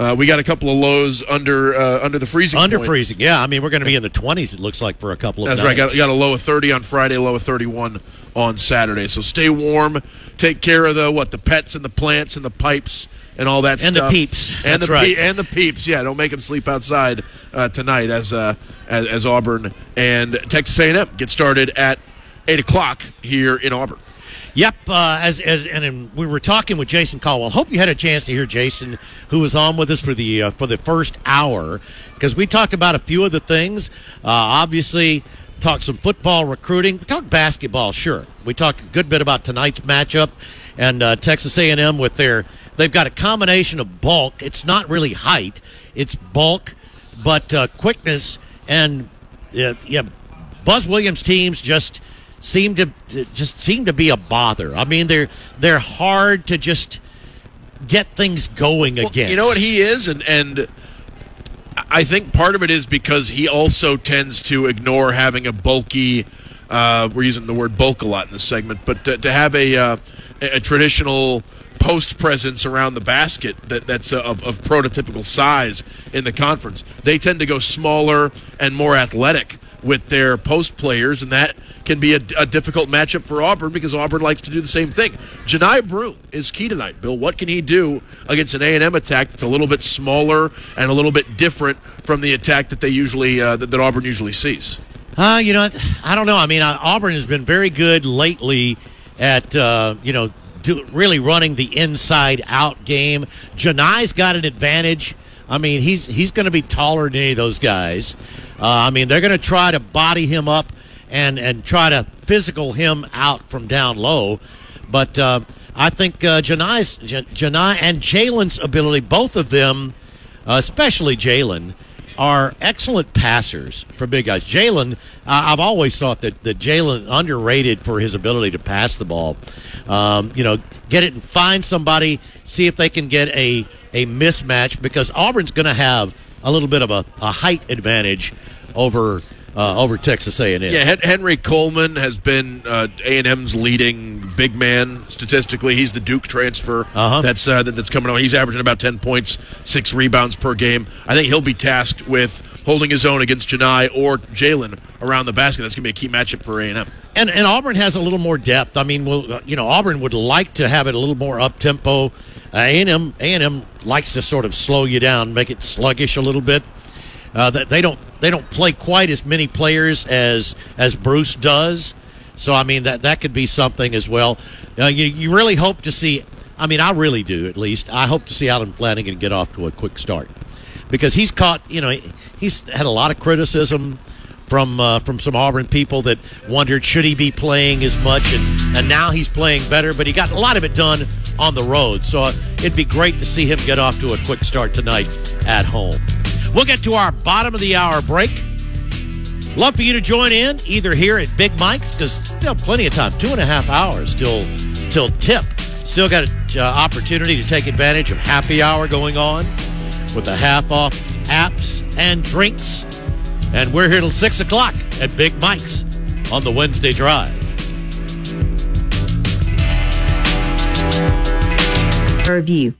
B: uh, we got a couple of lows under uh, under the freezing
A: Under
B: point.
A: freezing, yeah. I mean, we're going to be in the twenties. It looks like for a couple of days.
B: That's right.
A: nights.
B: Got, got a low of 30 on Friday, low of 31 on Saturday. So stay warm. Take care of the what the pets and the plants and the pipes and all that
A: And the peeps.
B: And
A: That's
B: the
A: right.
B: pe- and the peeps. Yeah, don't make them sleep outside uh, tonight as, uh, as as Auburn and Texas A&M get started at eight o'clock here in Auburn.
A: Yep, uh, as as and we were talking with Jason Caldwell. Hope you had a chance to hear Jason, who was on with us for the uh, for the first hour, because we talked about a few of the things. Uh, obviously, talked some football recruiting. We talked basketball, sure. We talked a good bit about tonight's matchup and uh, Texas A and M with their. They've got a combination of bulk. It's not really height. It's bulk, but uh, quickness and uh, yeah, Buzz Williams teams just seem to to- just seem to be a bother. I mean, they're they're hard to just get things going
B: Well,
A: against.
B: You know what he is, and and I think part of it is because he also tends to ignore having a bulky. Uh, we're using the word bulk a lot in this segment, but to, to have a uh, a a traditional post presence around the basket that, that's uh, of, of prototypical size in the conference, they tend to go smaller and more athletic with their post players, and that can be a, a difficult matchup for Auburn because Auburn likes to do the same thing. Johni Broome is key tonight. Bill, what can he do against an A and M attack that's a little bit smaller and a little bit different from the attack that they usually uh, that, that Auburn usually sees?
A: Uh, you know, I don't know. I mean, uh, Auburn has been very good lately at uh, you know do, really running the inside out game. Johni's got an advantage. I mean, he's he's going to be taller than any of those guys. Uh, I mean, they're going to try to body him up and and try to physical him out from down low. But uh, I think uh, Johni's J- Johni and Jaylin's ability, both of them, uh, especially Jaylin, are excellent passers for big guys. Jaylin, I've always thought that, that Jaylin underrated for his ability to pass the ball. Um, you know, get it and find somebody, see if they can get a a mismatch because Auburn's going to have a little bit of a, a height advantage over uh, over Texas A&M.
B: Yeah, Henry Coleman has been uh, A&M's leading big man statistically. He's the Duke transfer
A: Uh-huh.
B: that's uh, that, that's coming on. He's averaging about 10 points, six rebounds per game. I think he'll be tasked with holding his own against Johni or Jaylin around the basket. That's going to be a key matchup for A&M.
A: and and Auburn has a little more depth. I mean, well, uh, you know, Auburn would like to have it a little more up tempo. A and M A and M likes to sort of slow you down, make it sluggish a little bit. Uh, that they don't they don't play quite as many players as as Bruce does. So I mean that that could be something as well. Uh, you you really hope to see. I mean, I really do at least. I hope to see Allen Flanigan get off to a quick start because he's caught. You know, he's had a lot of criticism from uh, from some Auburn people that wondered should he be playing as much, and and now he's playing better. But he got a lot of it done on the road, so uh, it'd be great to see him get off to a quick start tonight at home. We'll get to our bottom of the hour break. Love for you to join in either here at Big Mike's because still plenty of time, two and a half hours till till tip. Still got an uh, opportunity to take advantage of happy hour going on with the half off apps and drinks. And we're here till six o'clock at Big Mike's on the Wednesday Drive.
K: review.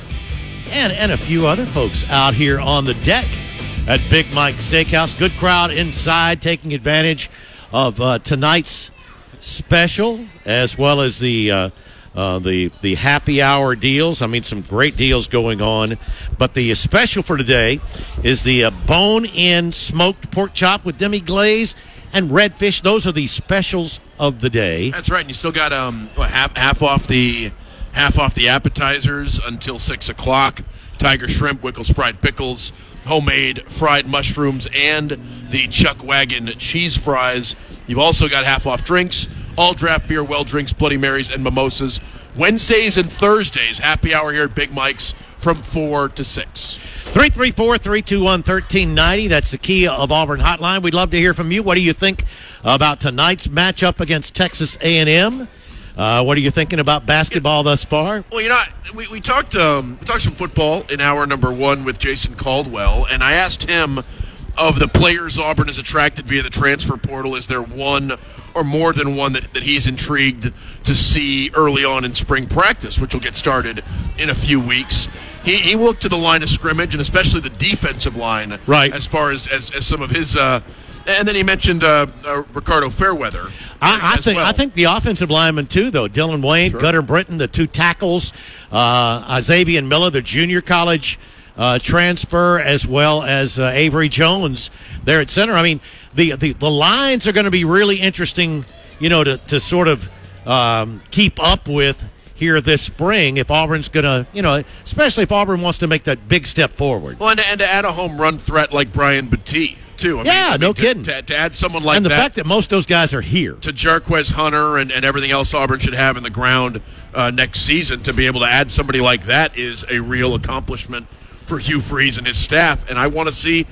A: and, and a few other folks out here on the deck at Big Mike Steakhouse. Good crowd inside taking advantage of uh, tonight's special as well as the. Uh, uh, the the happy hour deals. I mean, some great deals going on. But the special for today is the uh, bone in smoked pork chop with demi glaze and redfish. Those are the specials of the day.
B: That's right. And you still got um what, half half off the half off the appetizers until six o'clock. Tiger shrimp, Wickles fried pickles, homemade fried mushrooms, and the Chuck Wagon cheese fries. You've also got half off drinks, all draft beer, well drinks, Bloody Marys, and mimosas. Wednesdays and Thursdays, happy hour here at Big Mike's from four to six.
A: 334 321 1390. That's the key of Auburn Hotline. We'd love to hear from you. What do you think about tonight's matchup against Texas A&M? Uh, what are you thinking about basketball thus far?
B: Well, you know, we, we talked um, we talked some football in hour number one with Jason Caldwell, and I asked him of the players Auburn has attracted via the transfer portal, is there one or more than one that, that he's intrigued to see early on in spring practice, which will get started in a few weeks? He, he looked to the line of scrimmage and especially the defensive line,
A: right?
B: As far as, as, as some of his, uh, and then he mentioned uh, uh, Ricardo Fairweather.
A: I, I think
B: well.
A: I think the offensive linemen too, though. Dillon Wade, Gunnar Britton, the two tackles, uh, Xavier Miller, the junior college uh, transfer, as well as uh, Avery Jones there at center. I mean, the the, the lines are going to be really interesting, you know, to to sort of um, keep up with here this spring if Auburn's going to, you know, especially if Auburn wants to make that big step forward.
B: Well, and, and to add a home run threat like Brian Battie, too. I
A: Yeah,
B: I
A: no
B: to,
A: kidding.
B: To, to add someone like
A: and the
B: that
A: fact that most of those guys are here.
B: to Jarquez Hunter and, and everything else Auburn should have in the ground uh, next season, to be able to add somebody like that is a real accomplishment for Hugh Freeze and his staff. And I want to see,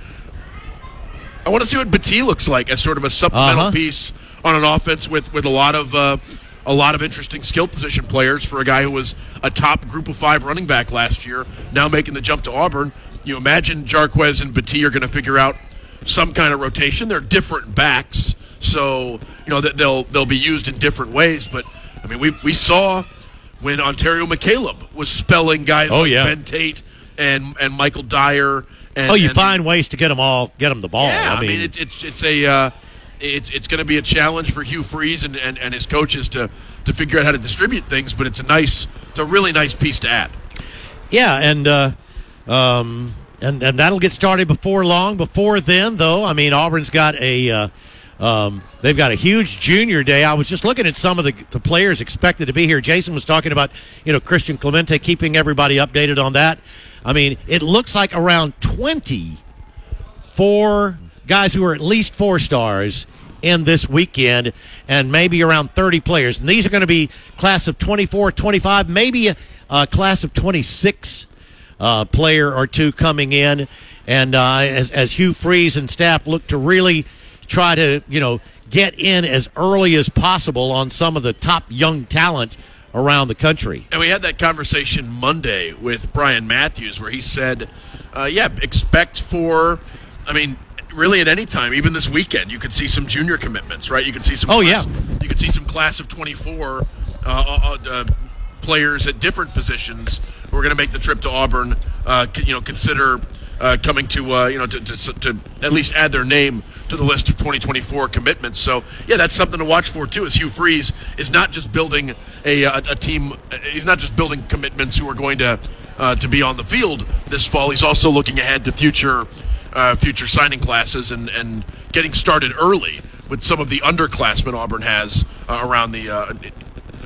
B: I want to see what Battie looks like as sort of a supplemental
A: Uh-huh.
B: piece on an offense with with a lot of. Uh, a lot of interesting skill position players for a guy who was a top group of five running back last year, now making the jump to Auburn. You imagine Jarquez and Battie are going to figure out some kind of rotation. They're different backs, so you know that they'll they'll be used in different ways. But I mean, we we saw when Onterio McCalebb was spelling guys
A: Oh,
B: like
A: yeah.
B: Ben Tate and and Michael Dyer. And,
A: oh, you
B: and-
A: find ways to get them all, get them the ball.
B: yeah,
A: I mean,
B: it's it's it's a uh, it's it's going to be a challenge for Hugh Freeze and, and, and his coaches to to figure out how to distribute things. But it's a nice, it's a really nice piece to add.
A: Yeah, and uh, um, and and that'll get started before long. Before then, though, I mean, Auburn's got a uh, um, they've got a huge junior day. I was just looking at some of the, the players expected to be here. Jason was talking about you know Christian Clemente keeping everybody updated on that. I mean, it looks like around twenty four guys who are at least four stars in this weekend and maybe around 30 players. And these are going to be class of 24, 25, maybe a, a class of 26 uh, player or two coming in. And uh, as, as Hugh Freeze and staff look to really try to, you know, get in as early as possible on some of the top young talent around the country.
B: And we had that conversation Monday with Brian Matthews where he said, uh, yeah, expect for, I mean, really at any time, even this weekend, you could see some junior commitments, right? You could see some.
A: Oh,
B: class,
A: yeah.
B: You could see some class of 24 uh, uh, uh, players at different positions who are going to make the trip to Auburn, uh, you know, consider uh, coming to, uh, you know, to, to, to at least add their name to the list of 2024 commitments. So, yeah, that's something to watch for, too, as Hugh Freeze is not just building a, a, a team, he's not just building commitments who are going to, uh, to be on the field this fall. He's also looking ahead to future, uh, future signing classes and, and getting started early with some of the underclassmen Auburn has uh, around the, uh,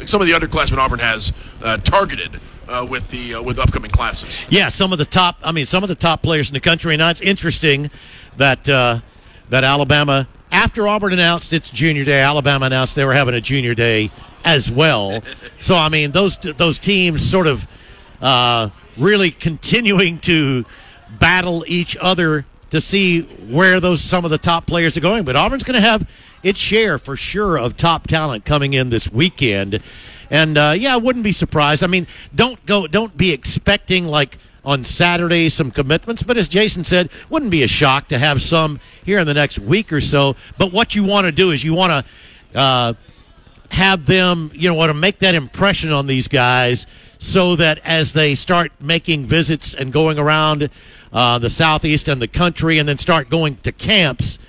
B: some of the underclassmen Auburn has uh, targeted uh, with the uh, with upcoming classes.
A: Yeah, some of the top. I mean, some of the top players in the country. Now it's interesting that uh, that Alabama, after Auburn announced its junior day, Alabama announced they were having a junior day as well. so I mean, those those teams sort of uh, really continuing to battle each other to see where those some of the top players are going. But Auburn's going to have its share for sure of top talent coming in this weekend. And uh, yeah, I wouldn't be surprised. I mean, don't go, don't be expecting like on Saturday some commitments. But as Jason said, wouldn't be a shock to have some here in the next week or so. But what you want to do is you want to uh, have them, you know, want to make that impression on these guys so that as they start making visits and going around uh, the southeast and the country, and then start going to camps.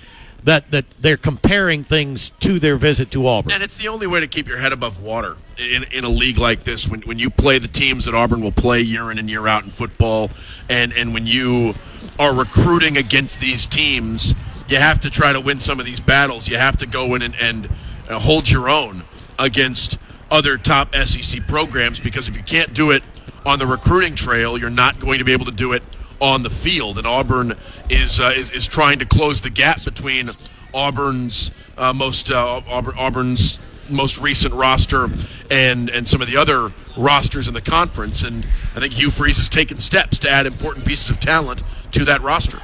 A: That, that they're comparing things to their visit to Auburn.
B: And it's the only way to keep your head above water in, in a league like this. When, when you play the teams that Auburn will play year in and year out in football, and, and when you are recruiting against these teams, you have to try to win some of these battles. You have to go in and, and uh, hold your own against other top SEC programs because if you can't do it on the recruiting trail, you're not going to be able to do it on the field. And Auburn is uh, is, is trying to close the gap between Auburn's uh, most uh, Auburn, Auburn's most recent roster and and some of the other rosters in the conference. And I think Hugh Freeze has taken steps to add important pieces of talent to that roster.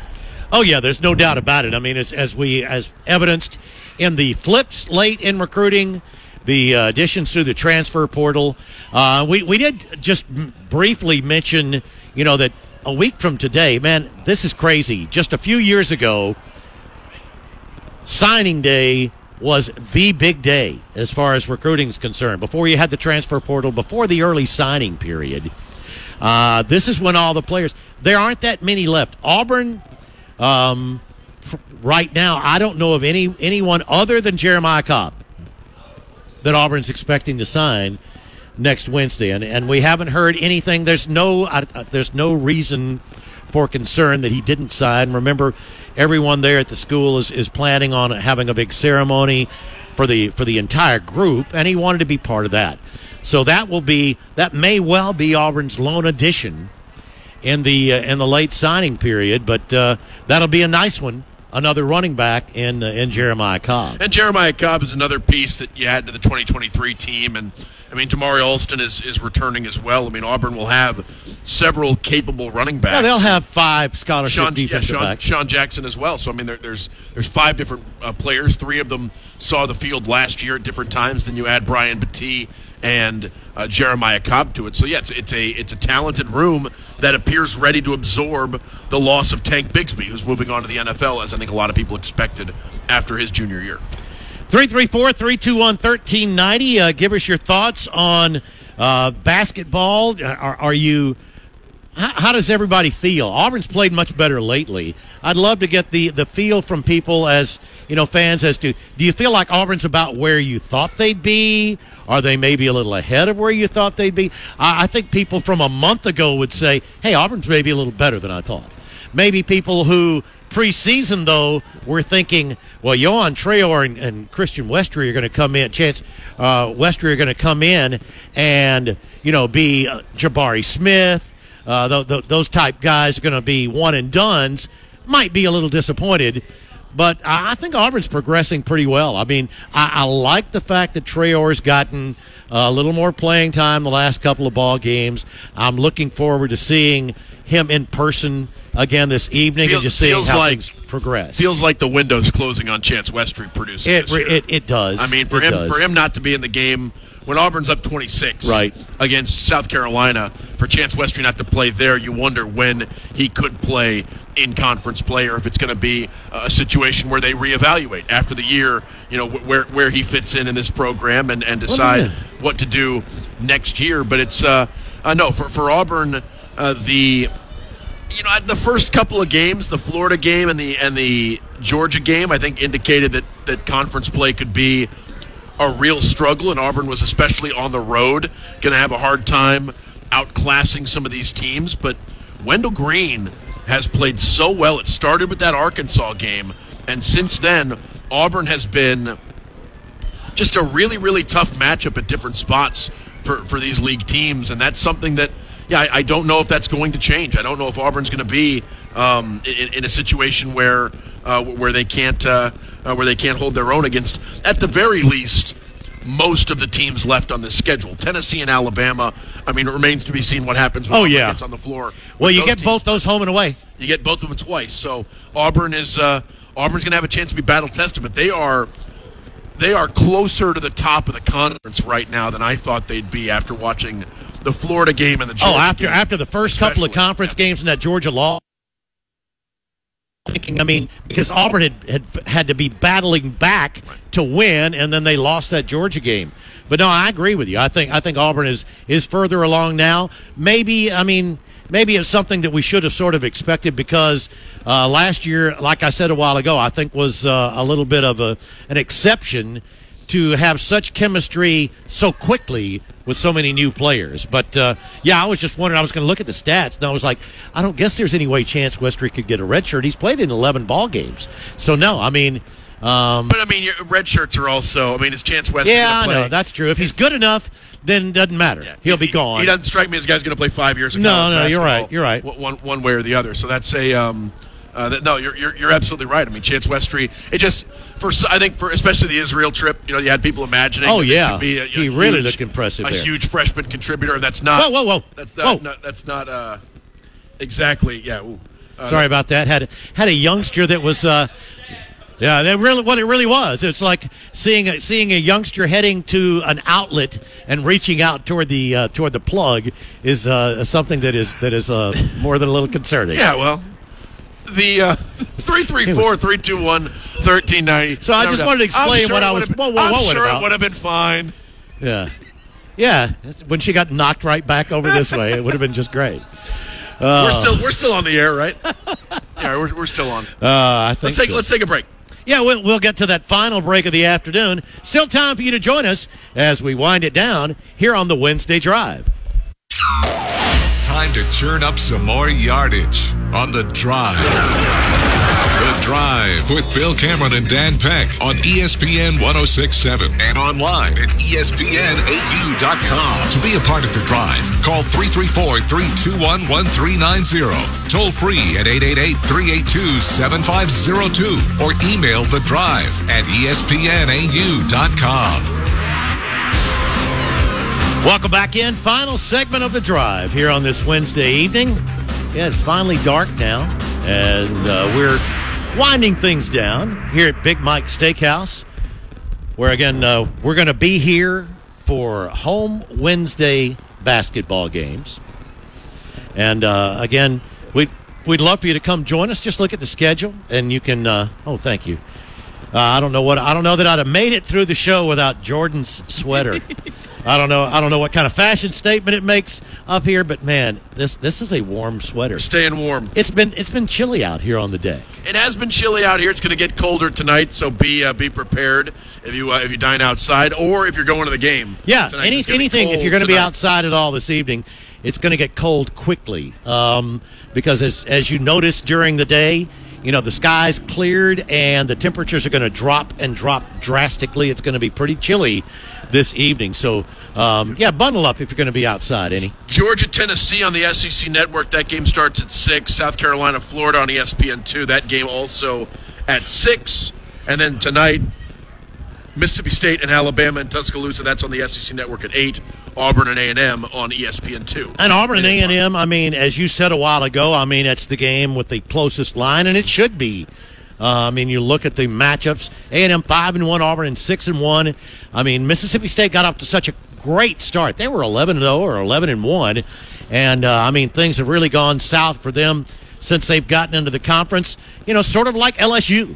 A: Oh yeah, there's no doubt about it. I mean, as, as we as evidenced in the flips late in recruiting, the uh, additions through the transfer portal. Uh, we we did just briefly mention, you know, that a week from today, man, this is crazy. Just a few years ago, signing day was the big day as far as recruiting is concerned. Before you had the transfer portal, before the early signing period, uh, this is when all the players. There aren't that many left. Auburn, um, right now, I don't know of any anyone other than Jeremiah Cobb that Auburn's expecting to sign next Wednesday, and and we haven't heard anything. There's no uh, there's no reason for concern that he didn't sign. Remember, everyone there at the school is, is planning on having a big ceremony for the for the entire group, and he wanted to be part of that. So that will be that may well be Auburn's lone addition in the uh, in the late signing period, but uh, that'll be a nice one another running back in uh, in Jeremiah Cobb.
B: And Jeremiah Cobb is another piece that you add to the 2023 team. And I mean, Damari Alston is, is returning as well. I mean, Auburn will have several capable running backs.
A: Yeah, they'll have five scholarship
B: Sean,
A: defensive
B: yeah, Sean,
A: backs.
B: Sean Jackson as well. So I mean, there, there's there's five different uh, players. Three of them saw the field last year at different times. Then you add Brian Battie and uh, Jeremiah Cobb to it. So yeah, it's, it's a it's a talented room that appears ready to absorb the loss of Tank Bigsby, who's moving on to the NFL, as I think a lot of people expected after his junior year.
A: 334 321 1390. Uh, give us your thoughts on uh, basketball. Are, are you. How, how, does everybody feel? Auburn's played much better lately. I'd love to get the, the feel from people as you know fans as to do you feel like Auburn's about where you thought they'd be? Are they maybe a little ahead of where you thought they'd be? I, I think people from a month ago would say, "Hey, Auburn's maybe a little better than I thought." Maybe people who preseason though we're thinking, well, Yohan Traore and, and, Christian Westry are going to come in. Chance uh, Westry are going to come in and you know be uh, Jabari Smith. Uh, th- th- those type guys are going to be one and duns. Might be a little disappointed, but I, think Auburn's progressing pretty well. I mean, I, I like the fact that Traore's gotten uh, a little more playing time the last couple of ball games. I'm looking forward to seeing him in person again this evening
B: Feel,
A: and just seeing how
B: like,
A: things progress.
B: Feels like the window's closing on Chance Westry producing.
A: It, it, it does.
B: I mean, for
A: it
B: him
A: does.
B: for him not to be in the game when Auburn's up 26
A: right.
B: against South Carolina, for Chance Westry not to play there, you wonder when he could play in conference play or if it's going to be a situation where they reevaluate after the year, you know, where where he fits in in this program and, and decide what to do next year. But it's, uh, uh no, for, for Auburn, uh, the you know, the first couple of games, the Florida game and the and the Georgia game, I think indicated that that conference play could be a real struggle, and Auburn was especially on the road going to have a hard time outclassing some of these teams. But Wendell Green has played so well. It started with that Arkansas game, and since then, Auburn has been just a really, really tough matchup at different spots for, for these league teams, and that's something that yeah, I, I, don't know if that's going to change. I don't know if Auburn's going to be um, in, in, a situation where uh, where they can't uh, uh, where they can't hold their own against, at the very least, most of the teams left on the schedule. Tennessee and Alabama. I mean, it remains to be seen what happens. When
A: Oh,
B: Auburn
A: yeah.
B: gets on the floor.
A: Well, you get
B: teams.
A: both those home and away.
B: You get both of them twice. So Auburn is uh, Auburn's going to have a chance to be battle tested, but they are they are closer to the top of the conference right now than I thought they'd be after watching the Florida game and the Georgia
A: Oh, after
B: game.
A: after the first couple of
B: especially.
A: conference games in that Georgia law. I mean, because Auburn had, had had to be battling back to win, and then they lost that Georgia game. But no, I agree with you. I think I think Auburn is is further along now. Maybe I mean maybe it's something that we should have sort of expected because uh, last year, like I said a while ago, I think was uh, a little bit of a an exception to have such chemistry so quickly with so many new players. But uh, yeah, I was just wondering. I was going to look at the stats, and I was like, I don't guess there's any way Chance Westry could get a red shirt. He's played in 11 ball games, so no. I mean, um,
B: But I mean, your red shirts are also. I mean, is Chance West?
A: yeah, I know that's true. If he's good enough, then it doesn't matter.
B: Yeah.
A: He'll be gone.
B: He doesn't strike me as a guy's going to play five years.
A: No, no, you're right, you're right.
B: One, one way or the other. So that's a. Um, uh, that, no, you're, you're you're absolutely right. I mean, Chance Westry. It just for I think for especially the Israel trip. You know, you had people imagining.
A: Oh, yeah.
B: be a,
A: He
B: a
A: really
B: huge-
A: looked impressive
B: A
A: there.
B: huge freshman contributor. And that's not.
A: Whoa, whoa, whoa.
B: That's
A: Whoa.
B: not. not that's not. Uh, exactly. Yeah. ooh. Uh,
A: Sorry about that. Had had a youngster that was. Uh, yeah, that really what it really was. It's like seeing a, seeing a youngster heading to an outlet and reaching out toward the uh, toward the plug is uh, something that is that is uh, more than a little concerning.
B: Yeah. Well. The uh, three three four three two one thirteen ninety.
A: So I just wanted to explain what I was- whoa, whoa,
B: I'm
A: whoa, what
B: sure
A: about?
B: it would have been fine.
A: yeah, yeah. When she got knocked right back over this way, it would have been just great. Uh,
B: we're still we're still on the air, right? yeah, we're, we're still on.
A: Uh, I think
B: Let's take
A: so.
B: let's take a break.
A: Yeah, we'll, we'll get to that final break of the afternoon. Still time for you to join us as we wind it down here on the Wednesday Drive.
E: Time to churn up some more yardage on the drive. The Drive with Bill Cameron and Dan Peck on ESPN 1067 and online at ESPNAU.com. To be a part of The Drive, call 334 321 1390. Toll free at 888 382 7502 or email The Drive at ESPNAU.com.
A: Welcome back in. Final segment of the drive here on this Wednesday evening. Yeah, it's finally dark now, and uh, we're winding things down here at Big Mike Steakhouse, where again uh, we're going to be here for home Wednesday basketball games. And uh, again, we we'd love for you to come join us. Just look at the schedule, and you can. Uh, oh, thank you. Uh, I don't know what I don't know that I'd have made it through the show without Jordan's sweater. I don't know. I don't know what kind of fashion statement it makes up here, but man, this this is a warm sweater.
B: Staying warm.
A: It's been it's been chilly out here on the deck.
B: It has been chilly out here. It's going to get colder tonight, so be uh, be prepared if you uh, if you dine outside or if you're going to the game.
A: Yeah,
B: tonight.
A: any, anything. If you're going to be outside at all this evening, it's going to get cold quickly. Um, because as as you notice during the day, you know the skies cleared and the temperatures are going to drop and drop drastically. It's going to be pretty chilly this evening. So um, yeah, bundle up if you're going to be outside. Any.
B: Georgia, Tennessee on the SEC network. That game starts at six. South Carolina, Florida on E ESPN two. That game also at six. And then tonight, Mississippi State and Alabama and Tuscaloosa. That's on the SEC network at eight. Auburn and A and M on ESPN two.
A: And Auburn and A and M. I mean, as you said a while ago, I mean it's the game with the closest line, and it should be. Uh, I mean, you look at the matchups: A and M five and one, Auburn and six and one. I mean, Mississippi State got off to such a great start. They were eleven and zero or eleven and one, and uh, I mean things have really gone south for them since they've gotten into the conference. You know, sort of like LSU.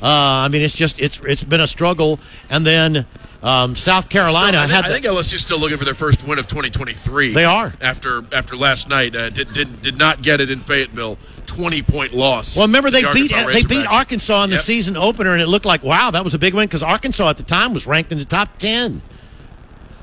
A: Uh, I mean, it's just it's it's been a struggle, and then um, South Carolina
B: I, think,
A: had
B: I
A: the-
B: think LSU's still looking for their first win of 2023.
A: They are.
B: after after last night. Uh, did, did did not get it in Fayetteville. 20 point loss.
A: Well, remember they
B: the
A: beat
B: Arkansas
A: they beat. Arkansas in the
B: Yep.
A: season opener, and it looked like wow, that was a big win because Arkansas at the time was ranked in the top ten.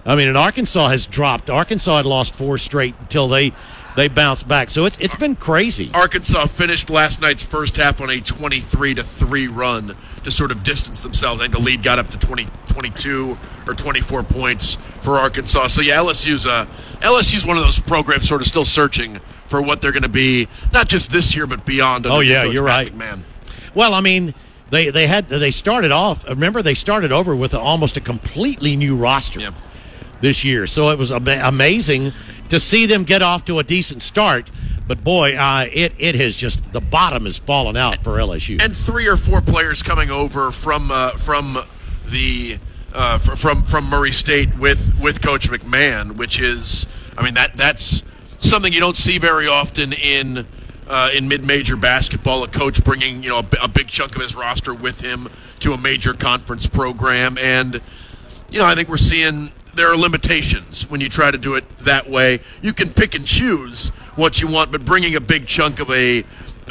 A: I mean, and Arkansas has dropped. Arkansas had lost four straight until they they bounced back. So it's it's been crazy.
B: Arkansas finished last night's first half on a 23 to 3 run to sort of distance themselves. I think the lead got up to 20, 22 or 24 points for Arkansas. So yeah, LSU's uh, LSU's one of those programs sort of still searching for what they're going to be, not just this year but beyond.
A: Oh, yeah,
B: coach
A: you're right.
B: Man.
A: Well, I mean, they they had they started off. Remember, they started over with almost a completely new roster
B: Yep.
A: this year. So it was ama- amazing to see them get off to a decent start. But boy, uh, it it has just the bottom has fallen out for LSU.
B: and three or four players coming over from uh, from the uh, from from Murray State with with Coach McMahon, which is, I mean that that's something you don't see very often in uh, in mid major basketball. A coach bringing you know a, a big chunk of his roster with him to a major conference program, and you know I think we're seeing there are limitations when you try to do it that way. You can pick and choose what you want, but bringing a big chunk of a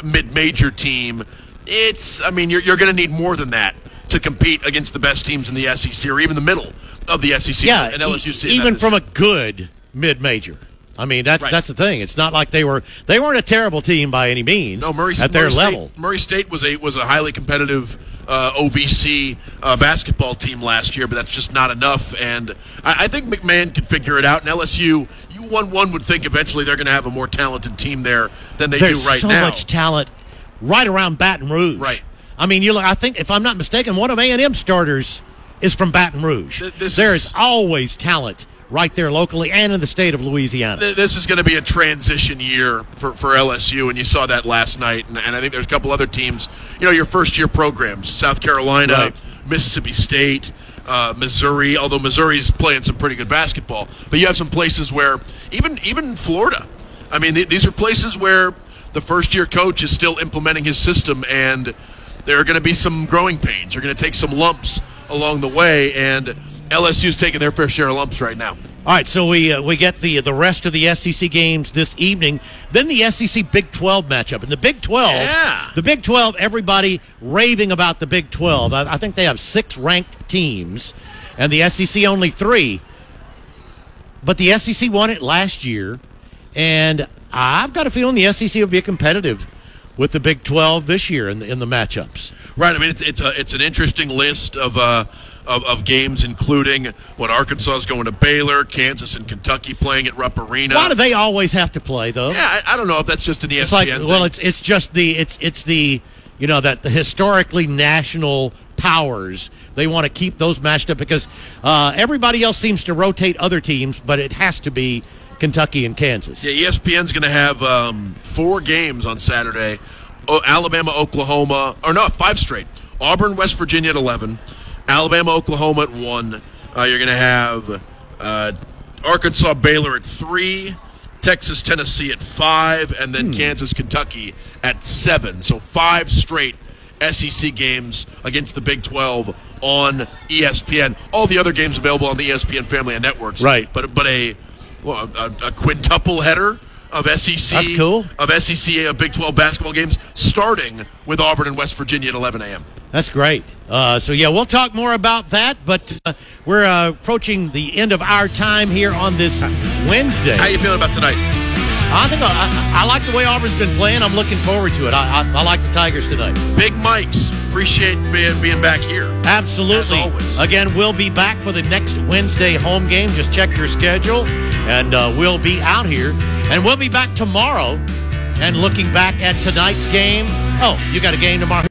B: mid-major team, it's I mean you're, you're going to need more than that to compete against the best teams in the SEC or even the middle of the SEC.
A: yeah,
B: and LSU
A: e- even from a good mid major. I mean, that's
B: Right.
A: that's the thing. It's not like they were they weren't a terrible team by any means.
B: no Murray
A: at their
B: Murray
A: level.
B: State, Murray State was a was a highly competitive uh, OVC uh, basketball team last year, but that's just not enough. And I, I think McMahon could figure it out. And LSU, you one one would think eventually they're going to have a more talented team there than they
A: There's
B: do right
A: so
B: now.
A: So much talent right around Baton Rouge.
B: Right.
A: I mean, you look. I think if I'm not mistaken, one of A and M starters is from Baton Rouge.
B: Th-
A: There
B: is
A: always talent right there locally and in the state of Louisiana.
B: This is going to be a transition year for, for LSU, and you saw that last night. And, and I think there's a couple other teams, you know, your first year programs South Carolina,
A: Right.
B: Mississippi State, uh, Missouri, although Missouri's playing some pretty good basketball. But you have some places where, even, even Florida, I mean, th- these are places where the first year coach is still implementing his system, and there are going to be some growing pains. You're going to take some lumps along the way, and LSU's taking their fair share of lumps right now.
A: All right, so we uh, we get the the rest of the SEC games this evening. Then the SEC Big 12 matchup. And the Big 12,
B: Yeah.
A: the Big 12, everybody raving about the Big 12. I, I think they have six ranked teams, and the SEC only three. But the SEC won it last year, and I've got a feeling the SEC will be competitive with the Big 12 this year in the, in the matchups.
B: Right. I mean, it's it's a it's an interesting list of uh of, of games, including what Arkansas is going to Baylor, Kansas, and Kentucky playing at Rupp Arena.
A: Why do they always have to play though?
B: yeah, I, I don't know if that's just an ESPN.
A: It's like
B: thing.
A: well, it's it's just the it's it's the you know that the historically national powers they want to keep those matched up because uh, everybody else seems to rotate other teams, but it has to be Kentucky and Kansas.
B: yeah, ESPN's going to have um, four games on Saturday: o- Alabama, Oklahoma, or no, five straight. Auburn, West Virginia at eleven, Alabama, Oklahoma at one. Uh, you're going to have uh, Arkansas, Baylor at three. Texas, Tennessee at five, and then Kansas, Kentucky at seven. So five straight SEC games against the Big 12 on ESPN. All the other games available on the ESPN family of networks.
A: Right.
B: But but a well, a, a quintuple header of SEC
A: That's cool.
B: of SEC uh, Big 12 basketball games starting with Auburn and West Virginia at 11 a.m.
A: That's great. Uh, so yeah, we'll talk more about that, but uh, we're uh, approaching the end of our time here on this Wednesday.
B: How you feeling about tonight?
A: I think I, I, like the way Auburn's been playing. I'm looking forward to it. I, I, I like the Tigers tonight.
B: Big Mike's. Appreciate being, being back here.
A: Absolutely.
B: As always.
A: Again, we'll be back for the next Wednesday home game. Just check your schedule, and uh, we'll be out here. And we'll be back tomorrow and looking back at tonight's game. Oh, you got a game tomorrow?